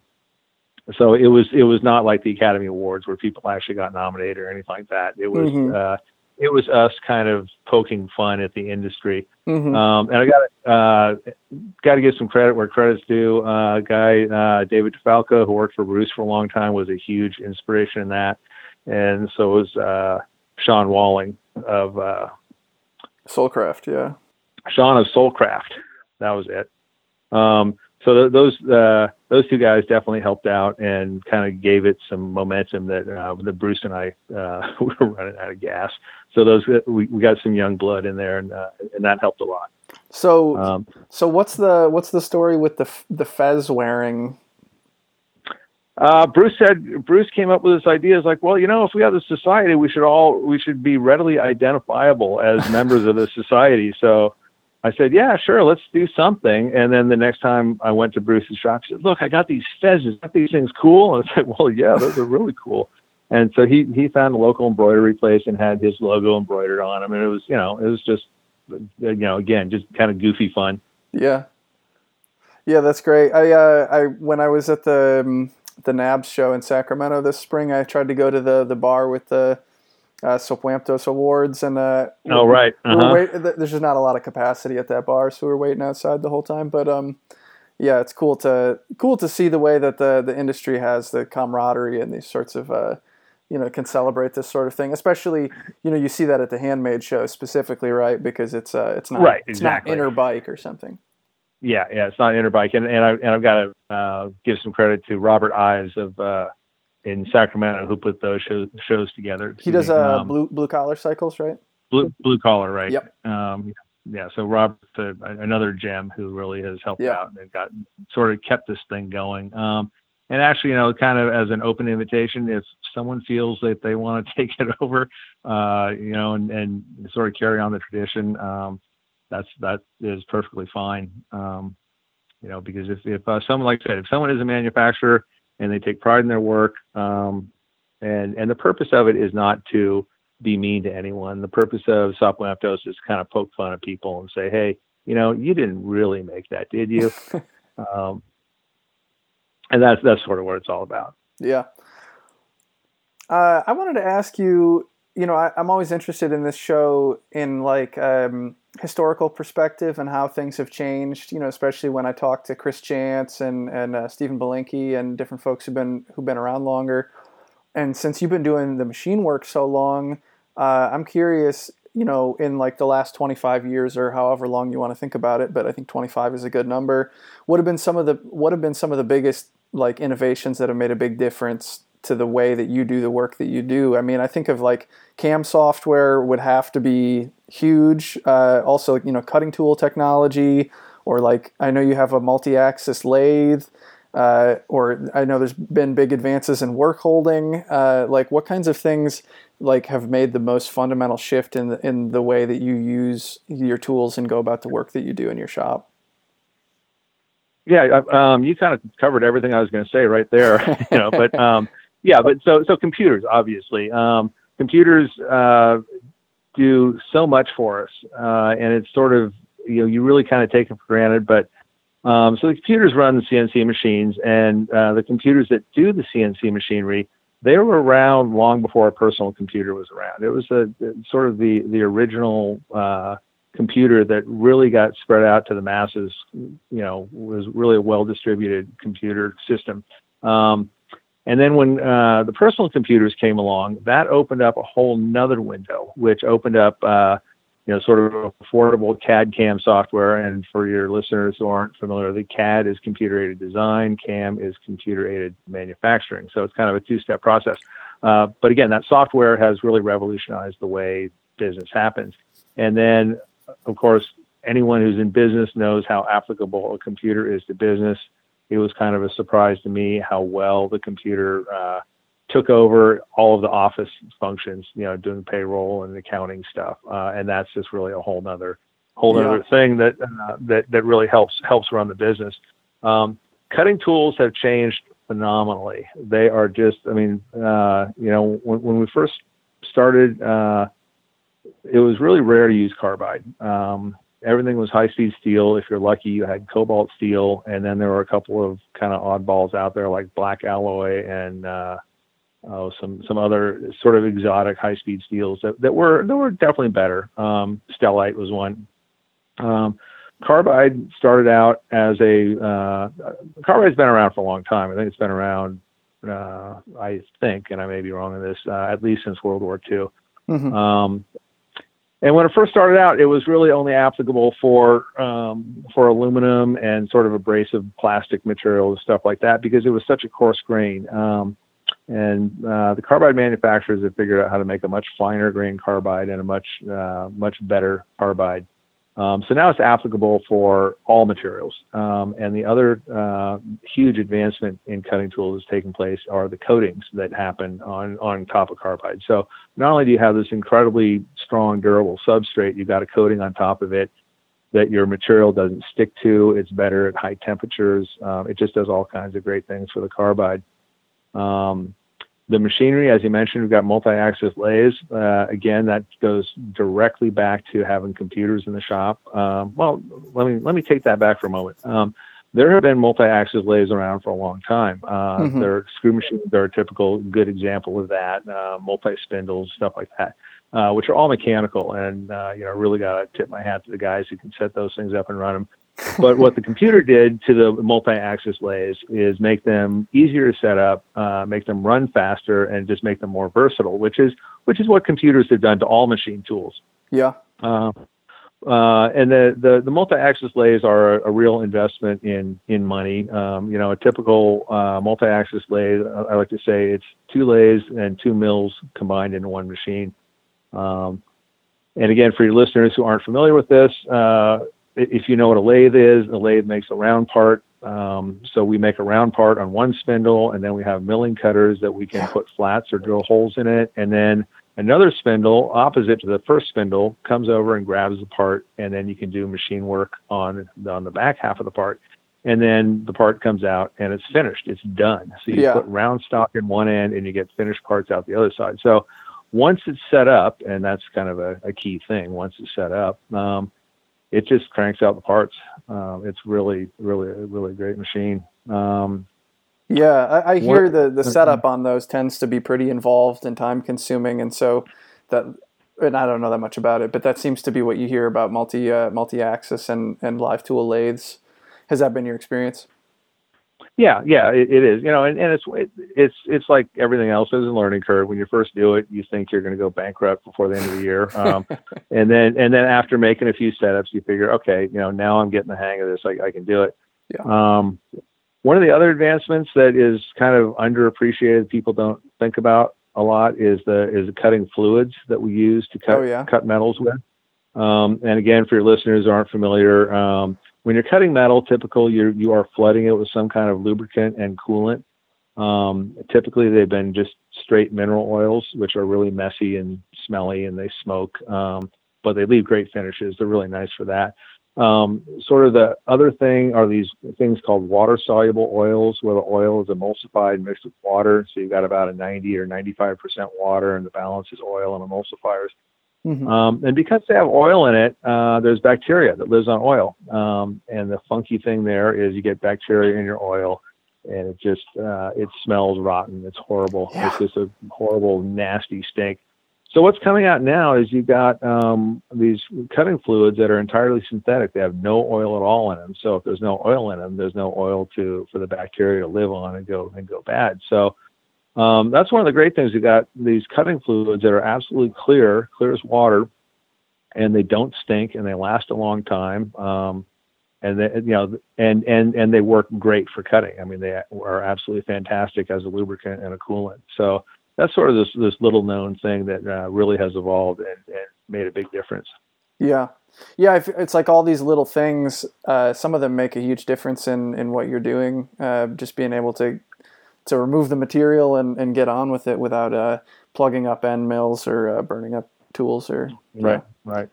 so it was it was not like the Academy Awards where people actually got nominated or anything like that. It was mm-hmm. uh, it was us kind of poking fun at the industry. Mm-hmm. Um, and I got uh, got to give some credit where credit's due. Uh, guy uh, David DeFalco, who worked for Bruce for a long time, was a huge inspiration in that, and so was uh, Sean Walling of uh,
Soulcraft. Yeah,
Sean of Soulcraft. That was it. Um, so th- those uh, those two guys definitely helped out and kind of gave it some momentum that uh, that Bruce and I uh, [LAUGHS] were running out of gas. So those we, we got some young blood in there, and uh, and that helped a lot.
So um, so what's the what's the story with the the fez wearing?
Uh, Bruce said Bruce came up with this idea. Is like, well, you know, if we have a society, we should all we should be readily identifiable as [LAUGHS] members of the society. So I said, yeah, sure, let's do something. And then the next time I went to Bruce's shop, he said, look, I got these fezzes. Aren't these things cool? And I said, well, yeah, those are really cool. And so he, he found a local embroidery place and had his logo embroidered on them. And it was, you know, it was just, you know, again, just kind of goofy fun.
Yeah. Yeah, that's great. I, uh, I, when I was at the, um, the NAHBS show in Sacramento this spring, I tried to go to the, the bar with the, uh, Awards, and uh,
oh right, uh-huh.
wait, there's just not a lot of capacity at that bar, so we are waiting outside the whole time. But um, yeah, it's cool to cool to see the way that the the industry has the camaraderie and these sorts of uh, you know can celebrate this sort of thing. Especially you know you see that at the handmade show specifically, right? Because it's uh, it's not
right,
it's not Interbike or something.
Yeah, yeah, it's not Interbike, and and I and I've got to uh, give some credit to Robert Ives of uh, in Sacramento who put those shows, shows together.
He does uh, um, blue blue collar cycles, right?
Blue blue collar, right?
Yep.
Um, yeah. So Robert's uh, another gem who really has helped out and got sort of kept this thing going. Um, and actually, you know, kind of as an open invitation, if someone feels that they want to [LAUGHS] take it over, uh, you know, and, and sort of carry on the tradition, um, that's that is perfectly fine. Um, you know, because if if uh, someone like I said, if someone is a manufacturer and they take pride in their work. Um, and and the purpose of it is not to be mean to anyone. The purpose of Soft Lamptos is kind of poke fun at people and say, hey, you know, you didn't really make that, did you? [LAUGHS] um, and that's that's sort of what it's all about.
Yeah. Uh, I wanted to ask you. You know, I, am always interested in this show in like um, historical perspective and how things have changed. You know, especially when I talk to Chris Chance and and uh, Stephen Bilenky and different folks who've been who've been around longer. And since you've been doing the machine work so long, uh, I'm curious. You know, in like the last 25 years or however long you want to think about it, but I think 25 is a good number. What have been some of the what have been some of the biggest like innovations that have made a big difference to the way that you do the work that you do. I mean, I think of like cam software would have to be huge. Uh, also, you know, cutting tool technology, or like I know you have a multi-axis lathe, uh, or I know there's been big advances in work holding. Uh, like, what kinds of things like have made the most fundamental shift in the, in the way that you use your tools and go about the work that you do in your shop?
Yeah, um, you kind of covered everything I was going to say right there. [LAUGHS] you know, but um, yeah, but so so computers obviously. Um, computers uh, do so much for us, uh, and it's sort of you know you really kind of take it for granted. But um, so the computers run the CNC machines, and uh, the computers that do the CNC machinery, they were around long before a personal computer was around. It was a, sort of the the original uh, computer that really got spread out to the masses. You know, was really a well distributed computer system. Um, And then when uh, the personal computers came along, that opened up a whole nother window, which opened up, uh, you know, sort of affordable CAD CAM software. And for your listeners who aren't familiar, the CAD is computer aided design, CAM is computer aided manufacturing. So it's kind of a two step process. Uh, but again, that software has really revolutionized the way business happens. And then, of course, anyone who's in business knows how applicable a computer is to business it was kind of a surprise to me how well the computer uh, took over all of the office functions, you know, doing payroll and accounting stuff. Uh, and that's just really a whole nother, whole yeah. other thing that, uh, that, that really helps, helps run the business. Um, cutting tools have changed phenomenally. They are just, I mean, uh, you know, when, when we first started, uh, it was really rare to use carbide. Um, everything was high speed steel. If you're lucky, you had cobalt steel, and then there were a couple of kind of oddballs out there like black alloy and uh, oh, some some other sort of exotic high speed steels that, that were that were definitely better. Um, Stellite was one. Um, carbide started out as a uh, carbide's been around for a long time. I think it's been around. Uh, I think, and I may be wrong in this, uh, at least since World War II. Mm-hmm. Um, and when it first started out, it was really only applicable for um, for aluminum and sort of abrasive plastic materials and stuff like that because it was such a coarse grain. Um, and uh, the carbide manufacturers have figured out how to make a much finer grain carbide and a much uh, much better carbide um, so now it's applicable for all materials. Um, and the other uh, huge advancement in cutting tools that's taking place are the coatings that happen on, on top of carbide. So not only do you have this incredibly strong, durable substrate, you've got a coating on top of it that your material doesn't stick to. It's better at high temperatures. Um, it just does all kinds of great things for the carbide. Um, the machinery, as you mentioned, we've got multi-axis lathes. Uh, again, that goes directly back to having computers in the shop. Um, well, let me let me take that back for a moment. Um, there have been multi-axis lathes around for a long time. Uh, mm-hmm. There screw machines are a typical good example of that. Uh, multi-spindles, stuff like that, uh, which are all mechanical. And uh, you know, really got to tip my hat to the guys who can set those things up and run them [LAUGHS] but what the computer did to the multi-axis lathes is make them easier to set up, uh, make them run faster, and just make them more versatile, which is which is what computers have done to all machine tools.
Yeah.
Uh, uh, and the, the, the multi-axis lathes are a, a, real investment in in money. Um, you know, a typical uh, multi-axis lathe, I like to say, it's two lathes and two mills combined into one machine. Um, and again, for your listeners who aren't familiar with this, uh, if you know what a lathe is, a lathe makes a round part. Um, so we make a round part on one spindle, and then we have milling cutters that we can put flats or drill holes in it. And then another spindle, opposite to the first spindle, comes over and grabs the part, and then you can do machine work on on the back half of the part. And then the part comes out and it's finished. It's done. So you yeah. put round stock in one end, and you get finished parts out the other side. So once it's set up, and that's kind of a, a key thing. Once it's set up. Um, it just cranks out the parts. Um, it's really, really, really great machine. Um,
yeah, I, I hear what, the the setup on those tends to be pretty involved and time consuming, and so that and I don't know that much about it, but that seems to be what you hear about multi uh, multi axis and and live tool lathes. Has that been your experience?
Yeah, yeah, it, it is. You know, and, and it's it, it's it's like everything else. There's a learning curve. When you first do it, you think you're going to go bankrupt before the end of the year, um, [LAUGHS] and then and then after making a few setups, you figure, okay, you know, now I'm getting the hang of this. I, I can do it. Yeah. Um, one of the other advancements that is kind of underappreciated, people don't think about a lot, is the is the cutting fluids that we use to cut oh, yeah. cut metals with. Um, and again, for your listeners who aren't familiar, um, when you're cutting metal, typical you you are flooding it with some kind of lubricant and coolant. Um, typically, they've been just straight mineral oils, which are really messy and smelly, and they smoke. Um, but they leave great finishes. They're really nice for that. Um, sort of the other thing are these things called water soluble oils, where the oil is emulsified mixed with water. So you've got about a 90 or 95% water, and the balance is oil and emulsifiers. Mm-hmm. Um, and because they have oil in it, uh, there's bacteria that lives on oil. Um, and the funky thing there is you get bacteria in your oil, and it just uh, it smells rotten. It's horrible. Yeah. It's just a horrible, nasty stink. So what's coming out now is you've got um, these cutting fluids that are entirely synthetic. They have no oil at all in them. So if there's no oil in them, there's no oil to for the bacteria to live on and go and go bad. So um, that's one of the great things. You got these cutting fluids that are absolutely clear, clear as water, and they don't stink and they last a long time. Um, and they, you know, and and and they work great for cutting. I mean, they are absolutely fantastic as a lubricant and a coolant. So that's sort of this this little known thing that uh, really has evolved and, and, made a big difference.
Yeah, yeah. It's like all these little things. Uh, some of them make a huge difference in in what you're doing. Uh, just being able to to remove the material and, and get on with it without uh, plugging up end mills or uh, burning up tools or
right, know. right.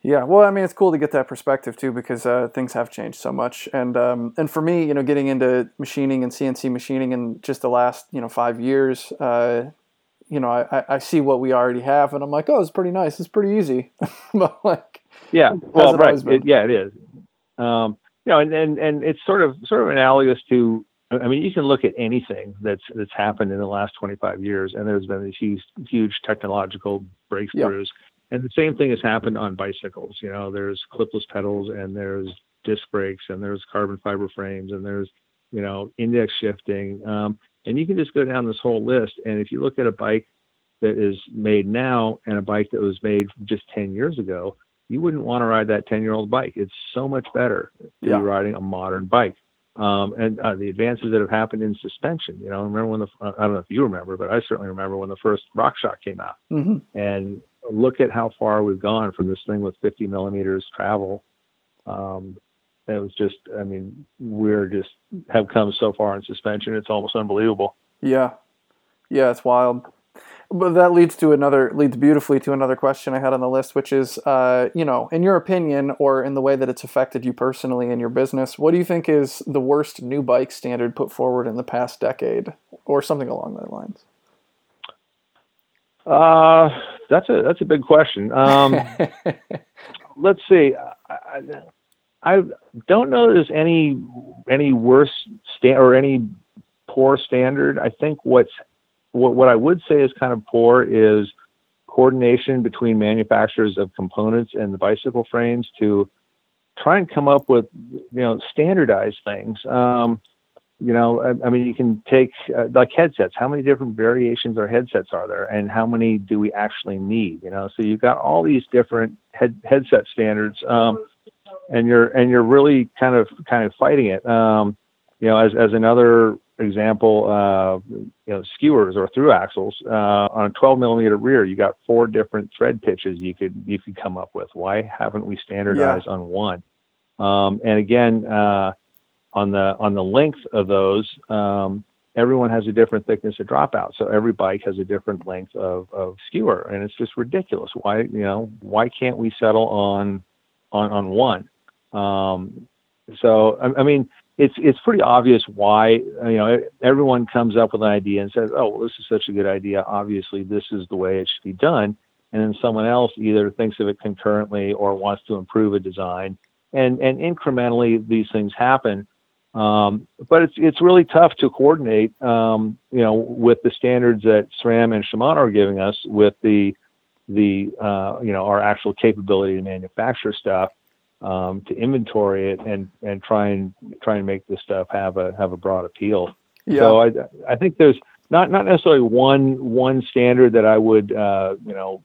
Yeah, well, I mean, it's cool to get that perspective too because uh, things have changed so much, and um, and for me, you know, getting into machining and CNC machining in just the last you know five years, uh, you know, I, I see what we already have, and I'm like, oh, it's pretty nice, it's pretty easy, [LAUGHS] but like,
yeah, well, right, it, yeah, it is. Um, you know, and, and and it's sort of sort of analogous to I mean, you can look at anything that's that's happened in the last 25 years, and there's been these huge, huge technological breakthroughs. And the same thing has happened on bicycles. You know, there's clipless pedals, and there's disc brakes, and there's carbon fiber frames, and there's you know index shifting. Um, and you can just go down this whole list. And if you look at a bike that is made now and a bike that was made just 10 years ago, you wouldn't want to ride that 10 year old bike. It's so much better to yeah. be riding a modern bike um, and uh, the advances that have happened in suspension. You know, I remember when the I don't know if you remember, but I certainly remember when the first Rock RockShox came out. Mm-hmm. And look at how far we've gone from this thing with 50 millimeters travel. Um, it was just, I mean, we're just have come so far in suspension. It's almost unbelievable.
Yeah, yeah, it's wild. But that leads to another leads beautifully to another question I had on the list, which is, uh, you know, in your opinion, or in the way that it's affected you personally in your business, what do you think is the worst new bike standard put forward in the past decade, or something along those lines?
Uh, that's a that's a big question. Um, [LAUGHS] let's see. I, I, don't know there's any any worse sta- or any poor standard. I think what's what, what I would say is kind of poor is coordination between manufacturers of components and the bicycle frames to try and come up with you know standardized things. Um, you know, I, I, mean, you can take uh, like headsets. How many different variations or headsets are there, and how many do we actually need? You know, so you've got all these different head, headset standards, um, and you're and you're really kind of kind of fighting it. Um, you know, as as another example, uh, you know, skewers or through axles uh, on a 12 millimeter rear, you got four different thread pitches you could you could come up with. Why haven't we standardized yeah. on one? Um, and again, uh, on the on the length of those, um, everyone has a different thickness of dropout. So every bike has a different length of, of skewer, and it's just ridiculous. Why you know why can't we settle on on on one? Um, so I, I mean it's it's pretty obvious why you know everyone comes up with an idea and says, "Oh, well, this is such a good idea. Obviously, this is the way it should be done." And then someone else either thinks of it concurrently or wants to improve a design, and and incrementally these things happen. Um, but it's it's really tough to coordinate, um, you know, with the standards that SRAM and Shimano are giving us with the the uh, you know our actual capability to manufacture stuff um, to inventory it and and try and try and make this stuff have a have a broad appeal. Yeah. So I I think there's not not necessarily one one standard that I would uh, you know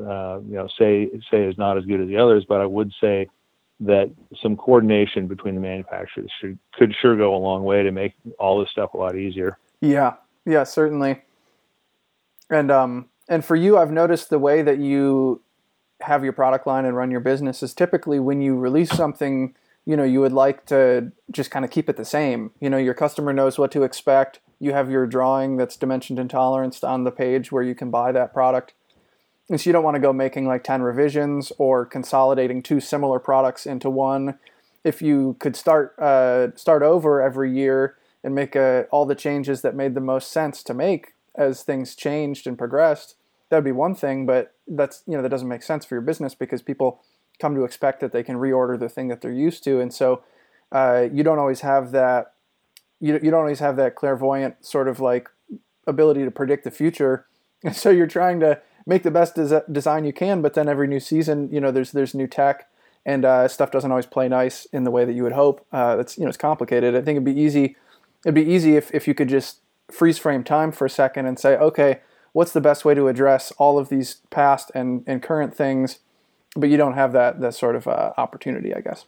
uh, you know say say is not as good as the others, but I would say that some coordination between the manufacturers should could sure go a long way to make all this stuff a lot easier.
Yeah, yeah, certainly. And um and for you, I've noticed the way that you have your product line and run your business is typically when you release something you know you would like to just kind of keep it the same. You know your customer knows what to expect. You have your drawing that's dimension intolerance on the page where you can buy that product. And so you don't want to go making like 10 revisions or consolidating two similar products into one. If you could start uh, start over every year and make uh, all the changes that made the most sense to make as things changed and progressed that would be one thing, but that's you know that doesn't make sense for your business because people come to expect that they can reorder the thing that they're used to, and so uh, you don't always have that. You you don't always have that clairvoyant sort of like ability to predict the future, [LAUGHS] and so you're trying to make the best des- design you can, but then every new season, you know, there's there's new tech and uh, stuff doesn't always play nice in the way that you would hope. Uh, that's you know it's complicated. I think it'd be easy. It'd be easy if, if you could just freeze frame time for a second and say, okay, what's the best way to address all of these past and, and current things? But you don't have that that sort of uh, opportunity, I guess.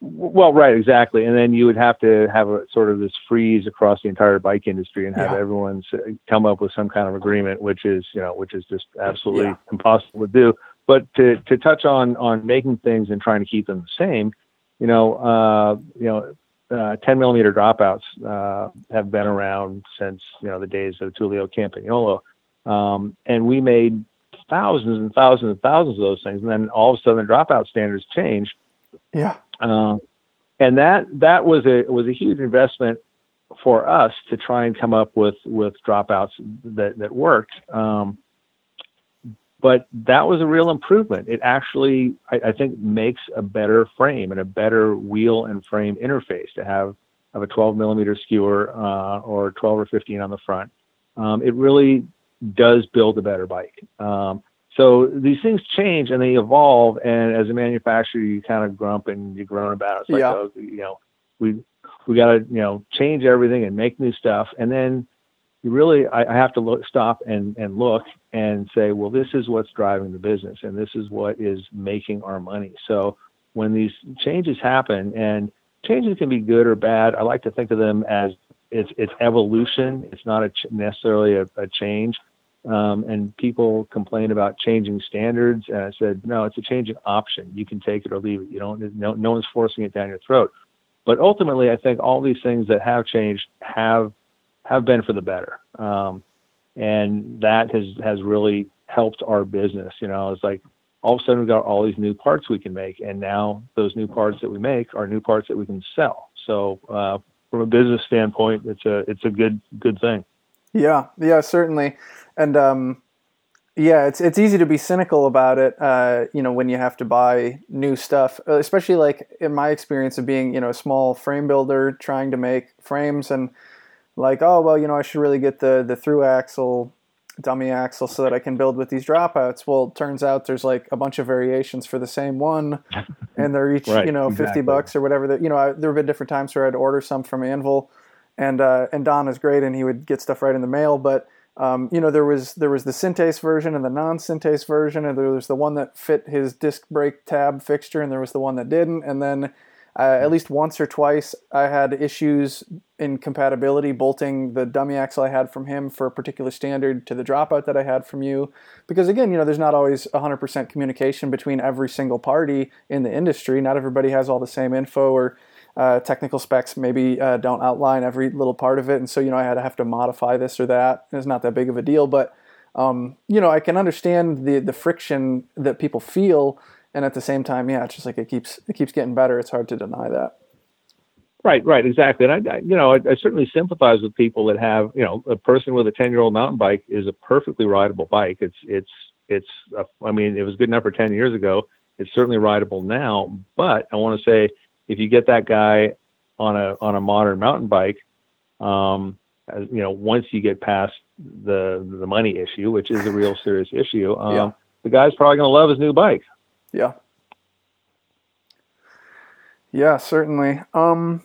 Well, right, exactly. And then you would have to have a sort of this freeze across the entire bike industry and have yeah. everyone come up with some kind of agreement, which is, you know, which is just absolutely yeah. impossible to do. But to, to touch on, on making things and trying to keep them the same, you know, uh, you know, uh, 10 millimeter dropouts uh, have been around since, you know, the days of Tullio Campagnolo. Um, and we made thousands and thousands and thousands of those things. And then all of a sudden the dropout standards changed.
Yeah.
Uh, and that that was a was a huge investment for us to try and come up with with dropouts that that worked. Um, but that was a real improvement. It actually, I, I, think, makes a better frame and a better wheel and frame interface to have have a 12 millimeter skewer uh, or 12 or 15 on the front. Um, it really does build a better bike. Um, so these things change and they evolve. And as a manufacturer, you kind of grump and you groan about it. It's like, yeah. oh, you know, we we got to you know change everything and make new stuff. And then you really, I, I have to look, stop and and look and say, well, this is what's driving the business, and this is what is making our money. So when these changes happen, and changes can be good or bad, I like to think of them as it's it's evolution. It's not a ch- necessarily a, a change. Um, and people complain about changing standards. And I said, no, it's a changing option. You can take it or leave it. You don't. No, no one's forcing it down your throat. But ultimately, I think all these things that have changed have have been for the better, um, and that has has really helped our business. You know, it's like all of a sudden we've got all these new parts we can make, and now those new parts that we make are new parts that we can sell. So uh, from a business standpoint, it's a it's a good good thing.
Yeah, yeah, certainly and um, yeah, it's it's easy to be cynical about it. Uh, you know, when you have to buy new stuff, especially like in my experience of being you know a small frame builder trying to make frames and like oh well you know I should really get the the through axle dummy axle so that I can build with these dropouts. Well, it turns out there's like a bunch of variations for the same one, [LAUGHS] and they're each right, you know exactly. fifty bucks or whatever. That you know I, there have been different times where I'd order some from Anvil, and uh, and Don is great and he would get stuff right in the mail, but um, you know, there was there was the Syntace version and the non-Syntace version, and there was the one that fit his disc brake tab fixture, and there was the one that didn't. And then, uh, at least once or twice, I had issues in compatibility bolting the dummy axle I had from him for a particular standard to the dropout that I had from you. Because again, you know, there's not always 100% communication between every single party in the industry. Not everybody has all the same info or uh, technical specs maybe uh, don't outline every little part of it, and so you know I had to have to modify this or that. It's not that big of a deal, but um, you know I can understand the the friction that people feel, and at the same time, yeah, it's just like it keeps it keeps getting better. It's hard to deny that.
Right, right, exactly. And I, I you know, I, I, certainly sympathize with people that have, you know, a person with a ten-year-old mountain bike is a perfectly rideable bike. It's, it's, it's. A, I mean, it was good enough for ten years ago. It's certainly rideable now. But I want to say, if you get that guy on a on a modern mountain bike, um, as, you know, once you get past the the money issue, which is a real serious issue, um, yeah. the guy's probably going to love his new bike.
Yeah. Yeah, certainly. Um,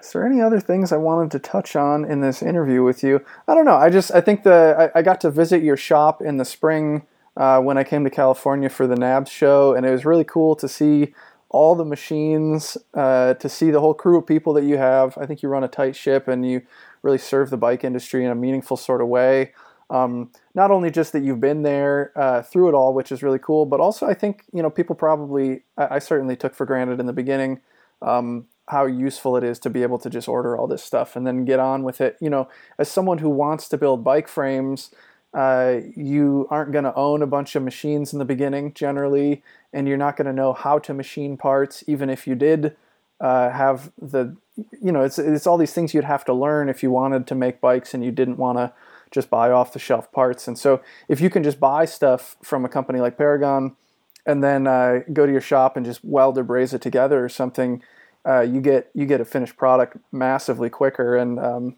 is there any other things I wanted to touch on in this interview with you? I don't know. I just I think the I, I got to visit your shop in the spring uh, when I came to California for the NAHBS show, and it was really cool to see all the machines, uh, to see the whole crew of people that you have. I think you run a tight ship and you really serve the bike industry in a meaningful sort of way. Um, not only just that you've been there uh, through it all, which is really cool, but also I think you know people probably I, I certainly took for granted in the beginning um, how useful it is to be able to just order all this stuff and then get on with it. You know, as someone who wants to build bike frames, uh, you aren't going to own a bunch of machines in the beginning generally, and you're not going to know how to machine parts, even if you did uh, have the, you know, it's it's all these things you'd have to learn if you wanted to make bikes and you didn't want to just buy off the shelf parts. And so if you can just buy stuff from a company like Paragon, and then uh, go to your shop and just weld or braze it together or something, uh, you get you get a finished product massively quicker. And um,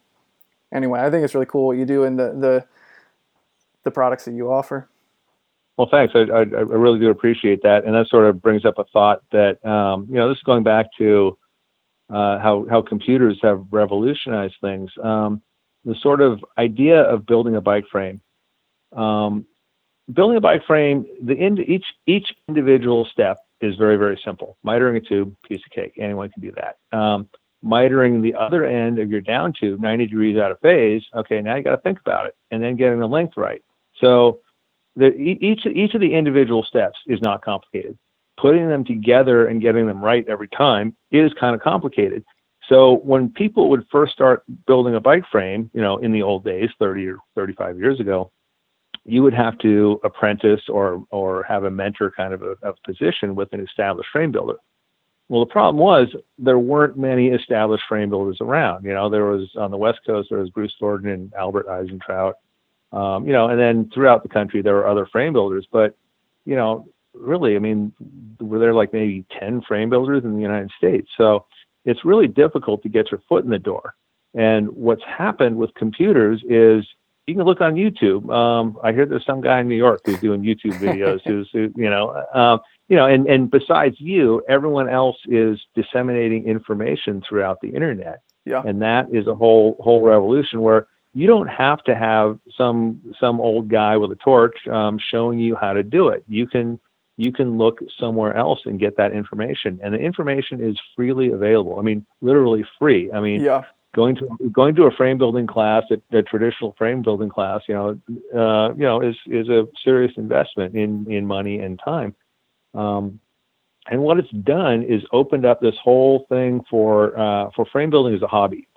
anyway, I think it's really cool what you do, and the the the products that you offer.
Well, thanks. I, I, I, really do appreciate that, and that sort of brings up a thought that um, you know this is going back to uh, how how computers have revolutionized things. Um, the sort of idea of building a bike frame. Um, building a bike frame, the ind- each each individual step is very very simple. Mitering a tube, piece of cake. Anyone can do that. Um, mitering the other end of your down tube 90 degrees out of phase. Okay, now you got to think about it, and then getting the length right. So the, each each of the individual steps is not complicated. Putting them together and getting them right every time is kind of complicated. So when people would first start building a bike frame, you know, in the old days, 30 or 35 years ago, you would have to apprentice or or have a mentor kind of a, a position with an established frame builder. Well, the problem was there weren't many established frame builders around. You know, there was on the West Coast there was Bruce Thornton and Albert Eisentraut. Um, you know, and then throughout the country there were other frame builders, but you know, really, I mean, were there like maybe 10 frame builders in the United States? So it's really difficult to get your foot in the door. And what's happened with computers is you can look on YouTube. Um, I hear there's some guy in New York who's doing YouTube videos [LAUGHS] who's, who, you know, um, you know, and, and besides you, everyone else is disseminating information throughout the internet.
Yeah.
And that is a whole, whole revolution where you don't have to have some, some old guy with a torch, um, showing you how to do it. You can, you can look somewhere else and get that information. And the information is freely available. I mean, literally free. I mean,
yeah
going to going to a frame building class, a, a traditional frame building class, you know, uh, you know, is is a serious investment in in money and time. Um, and what it's done is opened up this whole thing for uh, for frame building as a hobby.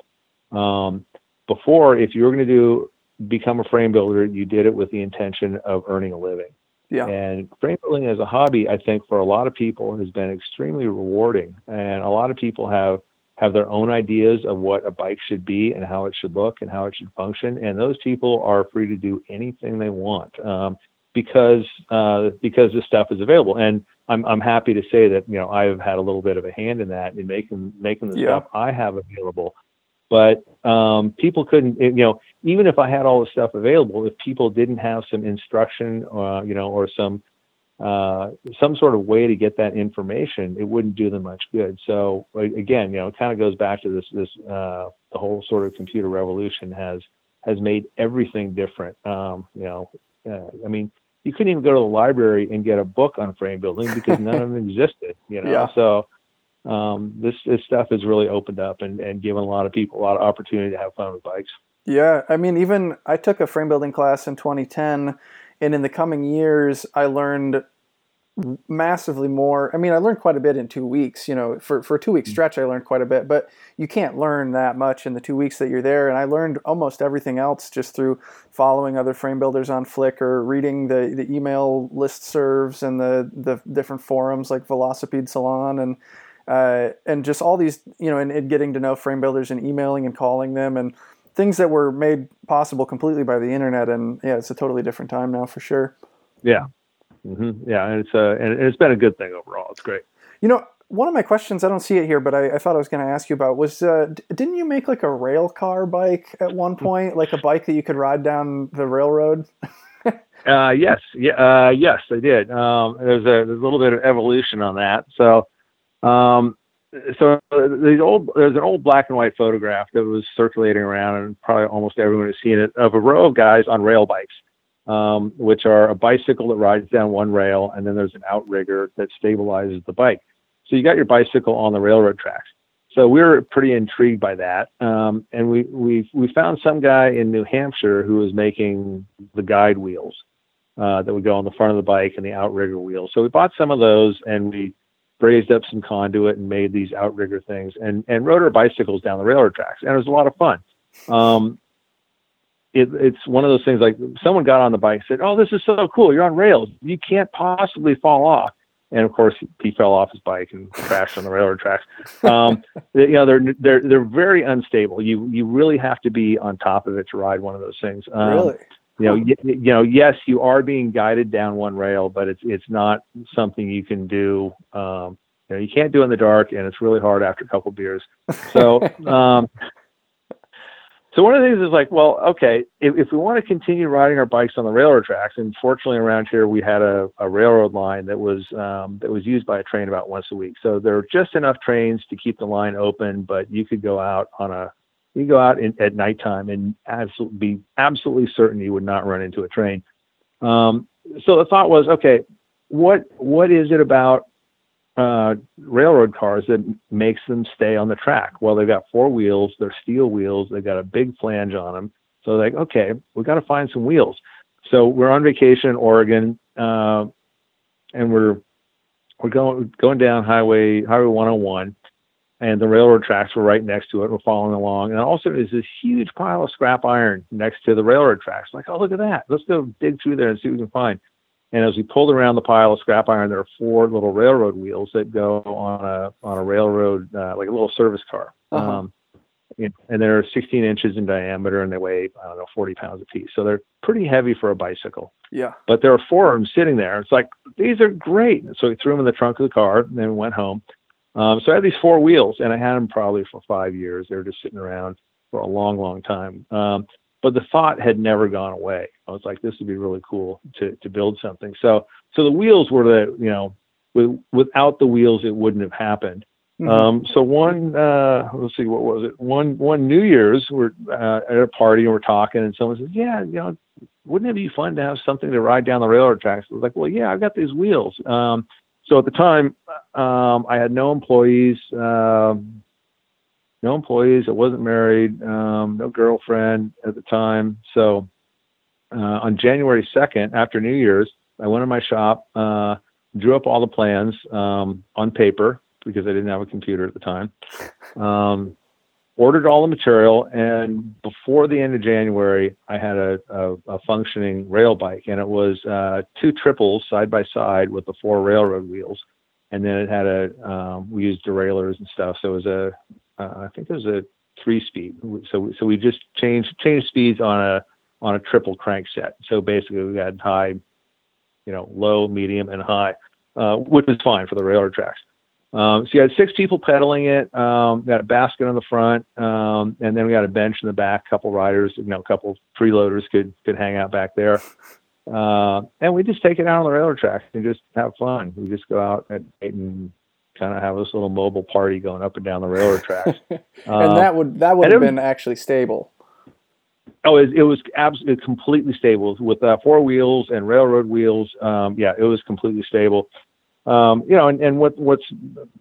Um, before, if you were going to do become a frame builder, you did it with the intention of earning a living.
Yeah.
And frame building as a hobby, I think for a lot of people has been extremely rewarding, and a lot of people have have their own ideas of what a bike should be and how it should look and how it should function. And those people are free to do anything they want um, because uh, because this stuff is available. And I'm I'm happy to say that you know I've had a little bit of a hand in that in making making the
Yeah.
stuff I have available. But um, people couldn't, you know, even if I had all the stuff available, if people didn't have some instruction, uh, you know, or some uh, some sort of way to get that information, it wouldn't do them much good. So again, you know, it kind of goes back to this this uh, the whole sort of computer revolution has has made everything different. Um, you know, uh, I mean, you couldn't even go to the library and get a book on frame building because none of them [LAUGHS] existed. You know,
Yeah.
so um, this this stuff has really opened up and, and given a lot of people a lot of opportunity to have fun with bikes.
Yeah, I mean, even I took a frame building class in 2010, and in the coming years, I learned massively more. I mean, I learned quite a bit in two weeks. You know, for for a two week stretch, I learned quite a bit, but you can't learn that much in the two weeks that you're there. And I learned almost everything else just through following other frame builders on Flickr, reading the the email list serves and the the different forums like Velocipede Salon and. Uh, and just all these, you know, and, and getting to know frame builders and emailing and calling them and things that were made possible completely by the internet. And yeah, it's a totally different time now for sure.
Yeah, hmm yeah, and it's uh, and it's been a good thing overall. It's great.
You know, one of my questions, I don't see it here, but I, I thought I was going to ask you about was uh, d- didn't you make like a rail car bike at one point, like a bike that you could ride down the railroad? [LAUGHS]
Uh, yes, yeah, uh, yes, I did. Um, there's a there's a little bit of evolution on that. So, um, so these old there's an old black and white photograph that was circulating around, and probably almost everyone has seen it of a row of guys on rail bikes, um, which are a bicycle that rides down one rail, and then there's an outrigger that stabilizes the bike. So you got your bicycle on the railroad tracks. So we were pretty intrigued by that, um, and we we we found some guy in New Hampshire who was making the guide wheels uh, that would go on the front of the bike and the outrigger wheels. So we bought some of those and we brazed up some conduit and made these outrigger things and, and rode our bicycles down the railroad tracks. And it was a lot of fun. Um, it, it's one of those things like someone got on the bike said, Oh, this is so cool. You're on rails. You can't possibly fall off. And of course, he fell off his bike and crashed on the railroad tracks. Um, [LAUGHS] you know, they're they're they're very unstable. You you really have to be on top of it to ride one of those things. Um,
really?
You know, y- you know, yes, you are being guided down one rail, but it's it's not something you can do. Um, you know, you can't do in the dark, and it's really hard after a couple beers. So, [LAUGHS] um, so one of the things is like, well, okay, if, if we want to continue riding our bikes on the railroad tracks, and fortunately around here we had a, a railroad line that was um, that was used by a train about once a week. So there were just enough trains to keep the line open, but you could go out on a You go out in, at nighttime and absolutely be absolutely certain you would not run into a train. Um, so the thought was, okay, what what is it about uh, railroad cars that makes them stay on the track? Well, they've got four wheels, they're steel wheels, they've got a big flange on them. So like, okay, we've got to find some wheels. So we're on vacation in Oregon, uh, and we're we're going going down highway highway 101 and the railroad tracks were right next to it. We're following along, and also there's this huge pile of scrap iron next to the railroad tracks. Like, oh, look at that! Let's go dig through there and see what we can find. And as we pulled around the pile of scrap iron, there are four little railroad wheels that go on a on a railroad, uh, like a little service car. Uh-huh. Um, and they're 16 inches in diameter, and they weigh I don't know 40 pounds a piece. So they're pretty heavy for a bicycle.
Yeah.
But there are four of them sitting there. It's like these are great. So we threw them in the trunk of the car, and then we went home. Um, so I had these four wheels, and I had them probably for five years. They were just sitting around for a long, long time. Um, but the thought had never gone away. I was like, this would be really cool to to build something. So so the wheels were the you know, with, without the wheels, it wouldn't have happened. Mm-hmm. Um, so one, uh, let's see, what was it? One, one New Year's, we're uh, at a party and we're talking, and someone says, "Yeah, you know, wouldn't it be fun to have something to ride down the railroad tracks?" I was like, "Well, yeah, I've got these wheels." Um, so at the time, um, I had no employees, um, no employees. I wasn't married, um, no girlfriend at the time. So uh, on January 2nd, after New Year's, I went in my shop, uh, drew up all the plans um, on paper because I didn't have a computer at the time. Ordered all the material, and before the end of January, I had a, a, a functioning rail bike, and it was uh, two triples side by side with the four railroad wheels, and then it had a um, we used derailleurs and stuff, so it was a uh, I think it was a three speed. So so we just changed changed speeds on a on a triple crank set. So basically, we had high, you know, low, medium, and high, uh, which was fine for the railroad tracks. Um, so you had six people pedaling it. Um, got a basket on the front, um, and then we got a bench in the back. A couple riders, you know, a couple freeloaders could could hang out back there. Uh, and we just take it out on the railroad tracks and just have fun. We just go out at night and kind of have this little mobile party going up and down the railroad tracks. [LAUGHS]
and um, that would that would have been actually stable.
Oh, it, it was absolutely completely stable with uh, four wheels and railroad wheels. Um, yeah, it was completely stable um, you know, and, and what what's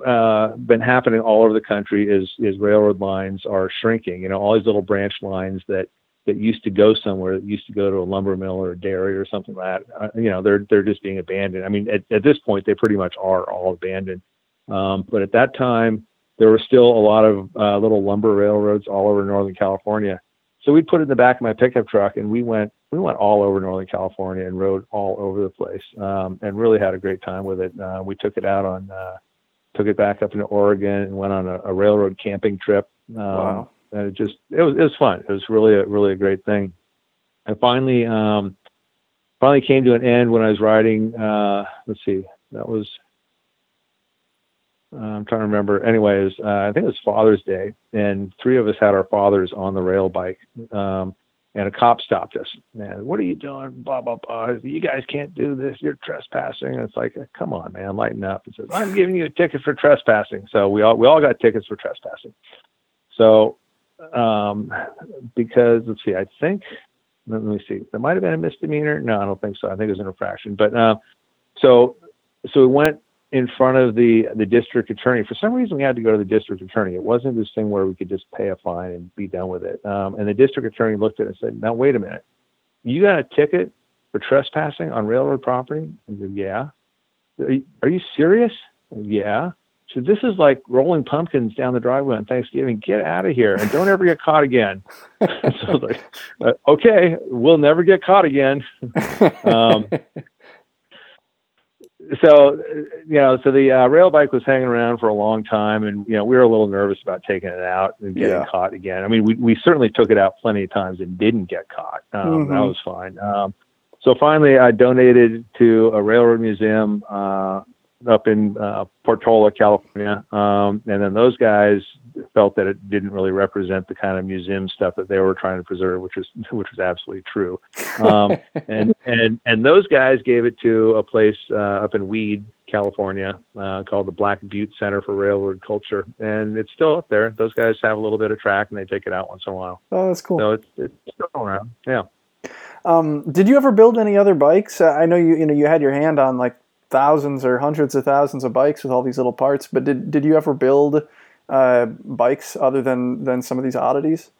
uh, been happening all over the country is is railroad lines are shrinking. You know, all these little branch lines that that used to go somewhere, that used to go to a lumber mill or a dairy or something like that. Uh, you know, they're they're just being abandoned. I mean, at, at this point, they pretty much are all abandoned. Um, but at that time, there were still a lot of uh, little lumber railroads all over Northern California. So we put it in the back of my pickup truck, and we went we went all over Northern California and rode all over the place, um, and really had a great time with it. Uh, we took it out on, uh, took it back up into Oregon and went on a, a railroad camping trip. Um, wow. And it just it was it was fun. It was really a really a great thing. And finally, um, finally came to an end when I was riding. Uh, let's see, that was I'm trying to remember. Anyways, uh, I think it was Father's Day, and three of us had our fathers on the rail bike. Um, and a cop stopped us. Man, what are you doing? Blah blah blah. You guys can't do this. You're trespassing. And it's like, come on, man, lighten up. He says, I'm giving you a ticket for trespassing. So we all we all got tickets for trespassing. So um, because let's see, I think let me see, there might have been a misdemeanor. No, I don't think so. I think it was an infraction. But uh, so so we went in front of the the district attorney. For some reason, we had to go to the district attorney. It wasn't this thing where we could just pay a fine and be done with it. Um, and the district attorney looked at it and said, "Now wait a minute, you got a ticket for trespassing on railroad property?" I said, "Yeah." Are you, are you serious? Yeah. So this is like rolling pumpkins down the driveway on Thanksgiving. Get out of here and don't ever get caught again. [LAUGHS] [LAUGHS] so I was like, uh, okay, we'll never get caught again. [LAUGHS] um, so you know so the uh, rail bike was hanging around for a long time and you know we were a little nervous about taking it out and getting yeah. caught again i mean we, we certainly took it out plenty of times and didn't get caught um, mm-hmm. that was fine um, so finally i donated to a railroad museum uh, up in uh, Portola, California, um, and then those guys felt that it didn't really represent the kind of museum stuff that they were trying to preserve, which was [LAUGHS] which was absolutely true. Um, [LAUGHS] and and and those guys gave it to a place uh, up in Weed, California, uh, called the Black Butte Center for Railroad Culture, and it's still up there. Those guys have a little bit of track, and they take it out once in a while.
Oh, that's cool.
So it's it's still around. Yeah.
Um, did you ever build any other bikes? I know you you know you had your hand on like thousands or hundreds of thousands of bikes with all these little parts, but did did you ever build uh, bikes other than than some of these oddities?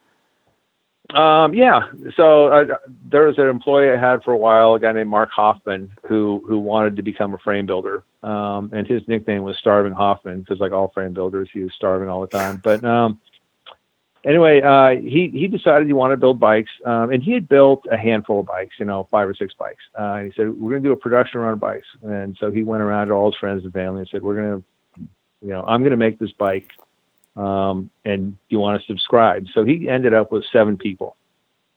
Um, yeah. So uh, there was an employee I had for a while, a guy named Mark Hoffman, who who wanted to become a frame builder, um, and his nickname was Starving Hoffman because, like all frame builders, he was starving all the time. But um, anyway, uh, he he decided he wanted to build bikes, um, and he had built a handful of bikes, you know, five or six bikes. Uh, and he said, "We're going to do a production run of bikes." And so he went around to all his friends and family and said, "We're going to, you know, I'm going to make this bike." um, and you want to subscribe. So he ended up with seven people,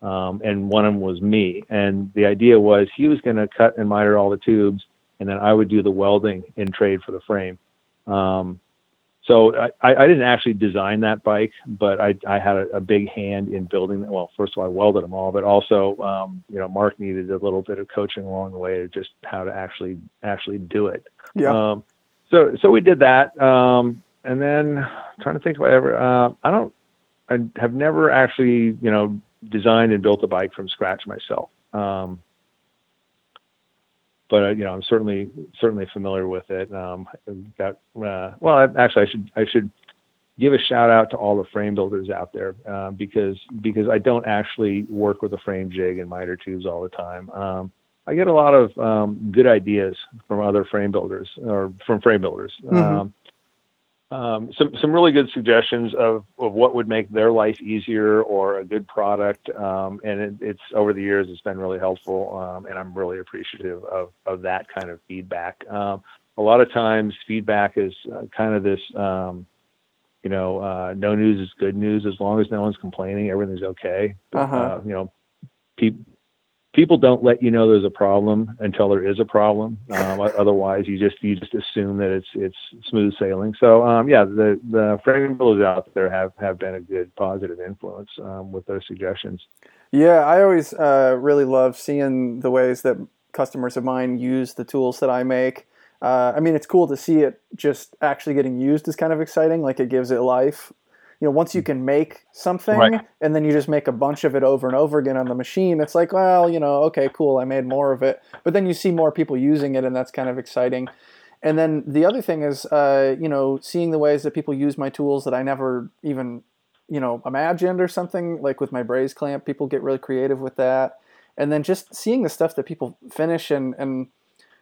um, and one of them was me. And the idea was he was going to cut and miter all the tubes, and then I would do the welding in trade for the frame. Um, so I, I didn't actually design that bike, but I, I had a, a big hand in building it. Well, first of all, I welded them all, but also, um, you know, Mark needed a little bit of coaching along the way to just how to actually actually do it.
Yeah.
Um, so so we did that. Um, and then I'm trying to think if I ever. Uh, I don't. I have never actually, you know, designed and built a bike from scratch myself. Um, but uh, you know, I'm certainly certainly familiar with it. Um, got uh, well, actually, I should I should give a shout out to all the frame builders out there uh, because because I don't actually work with a frame jig and miter tubes all the time. Um, I get a lot of um, good ideas from other frame builders or from frame builders. Mm-hmm. Um, some some really good suggestions of, of what would make their life easier or a good product. Um, and it, it's over the years, it's been really helpful, um, and I'm really appreciative of of that kind of feedback. Um, a lot of times, feedback is uh, kind of this. Um, you know, uh, no news is good news as long as no one's complaining, everything's okay.
Uh-huh.
Uh, you know, people people don't let you know there's a problem until there is a problem. Um, otherwise, you just you just assume that it's it's smooth sailing. So um, yeah, the the framing builders out there have have been a good positive influence um, with those suggestions.
Yeah, I always uh, really love seeing the ways that customers of mine use the tools that I make. Uh, I mean, it's cool to see it just actually getting used is kind of exciting. Like it gives it life you know once you can make something right. and then you just make a bunch of it over and over again on the machine it's like well you know okay cool i made more of it. But then you see more people using it and that's kind of exciting. And then the other thing is uh, you know seeing the ways that people use my tools that i never even you know imagined or something like with my braze clamp people get really creative with that. And then just seeing the stuff that people finish and and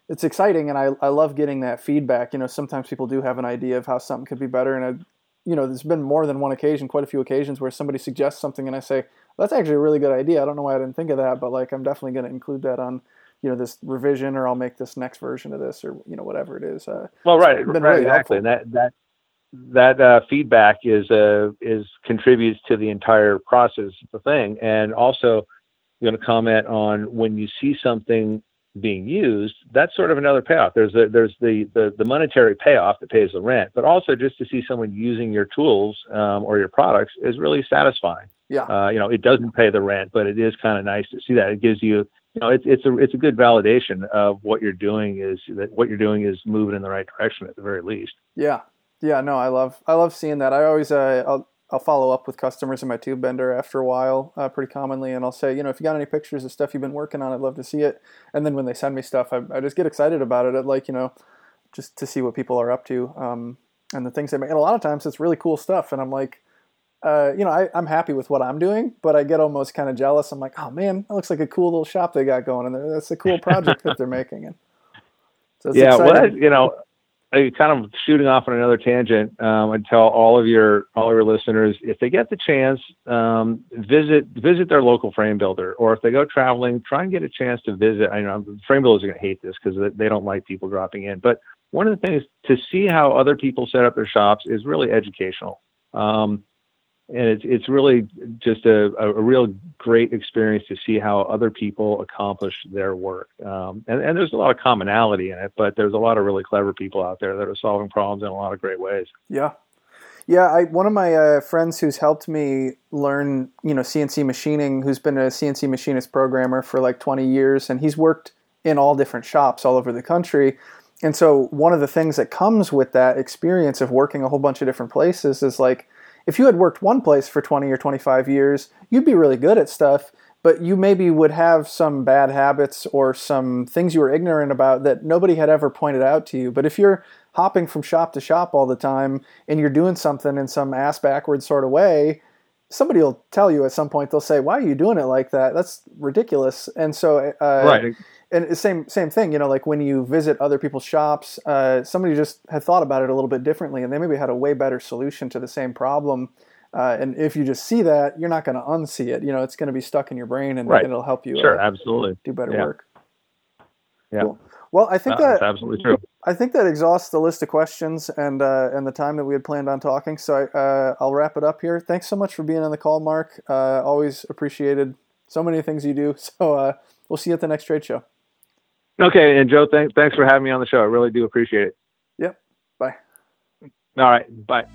it's exciting and I, I love getting that feedback. You know sometimes people do have an idea of how something could be better and I, you know, there's been more than one occasion, quite a few occasions where somebody suggests something and I say, that's actually a really good idea. I don't know why I didn't think of that, but like I'm definitely going to include that on, you know, this revision or I'll make this next version of this or, you know, whatever it is. Uh,
well, right. right really exactly. And that, that, that uh, feedback is, uh, is contributes to the entire process of the thing. And also, I'm going to comment on when you see something being used, that's sort of another payoff. There's a, there's the, the, the monetary payoff that pays the rent, but also just to see someone using your tools um, or your products is really satisfying.
Yeah.
Uh, you know, it doesn't pay the rent, but it is kind of nice to see that. It gives you, you know, it's it's a it's a good validation of what you're doing is that what you're doing is moving in the right direction at the very least.
Yeah. Yeah. No, I love I love seeing that. I always uh, I'll I'll follow up with customers in my tube bender after a while, uh, pretty commonly, and I'll say, you know, if you got any pictures of stuff you've been working on, I'd love to see it. And then when they send me stuff, I, I just get excited about it. I'd like, you know, just to see what people are up to um, and the things they make. And a lot of times it's really cool stuff, and I'm like, uh, you know, I, am happy with what I'm doing, but I get almost kind of jealous. I'm like, oh man, that looks like a cool little shop they got going, and that's a cool project that they're making. And
so yeah, exciting. well, you know kind of shooting off on another tangent, um, I tell all of your all of your listeners if they get the chance, um, visit visit their local frame builder, or if they go traveling, try and get a chance to visit. I know frame builders are going to hate this because they don't like people dropping in, but one of the things to see how other people set up their shops is really educational. Um, and it's it's really just a, a real great experience to see how other people accomplish their work. Um, and, and there's a lot of commonality in it, but there's a lot of really clever people out there that are solving problems in a lot of great ways.
Yeah, yeah. I one of my uh, friends who's helped me learn, you know, CNC machining, who's been a CNC machinist programmer for like 20 years, and he's worked in all different shops all over the country. and so one of the things that comes with that experience of working a whole bunch of different places is like if you had worked one place for 20 or 25 years, you'd be really good at stuff, but you maybe would have some bad habits or some things you were ignorant about that nobody had ever pointed out to you. But if you're hopping from shop to shop all the time and you're doing something in some ass backwards sort of way, somebody will tell you at some point, they'll say, Why are you doing it like that? That's ridiculous. And so, uh,
right
and same same thing you know like when you visit other people's shops uh, somebody just had thought about it a little bit differently and they maybe had a way better solution to the same problem uh, and if you just see that you're not going to unsee it you know it's going to be stuck in your brain and,
right.
it'll help you
sure uh, absolutely.
do better
yeah.
work.
Yeah.
Cool. well i think that
that's absolutely true.
I think that exhausts the list of questions and uh, and the time that we had planned on talking so I, uh, i'll wrap it up here. Thanks so much for being on the call mark. Uh, always appreciated so many things you do [LAUGHS] so we'll see you at the next trade show
Okay, and Joe, thanks thanks for having me on the show. I really do appreciate it.
Yep. Bye.
All right. Bye.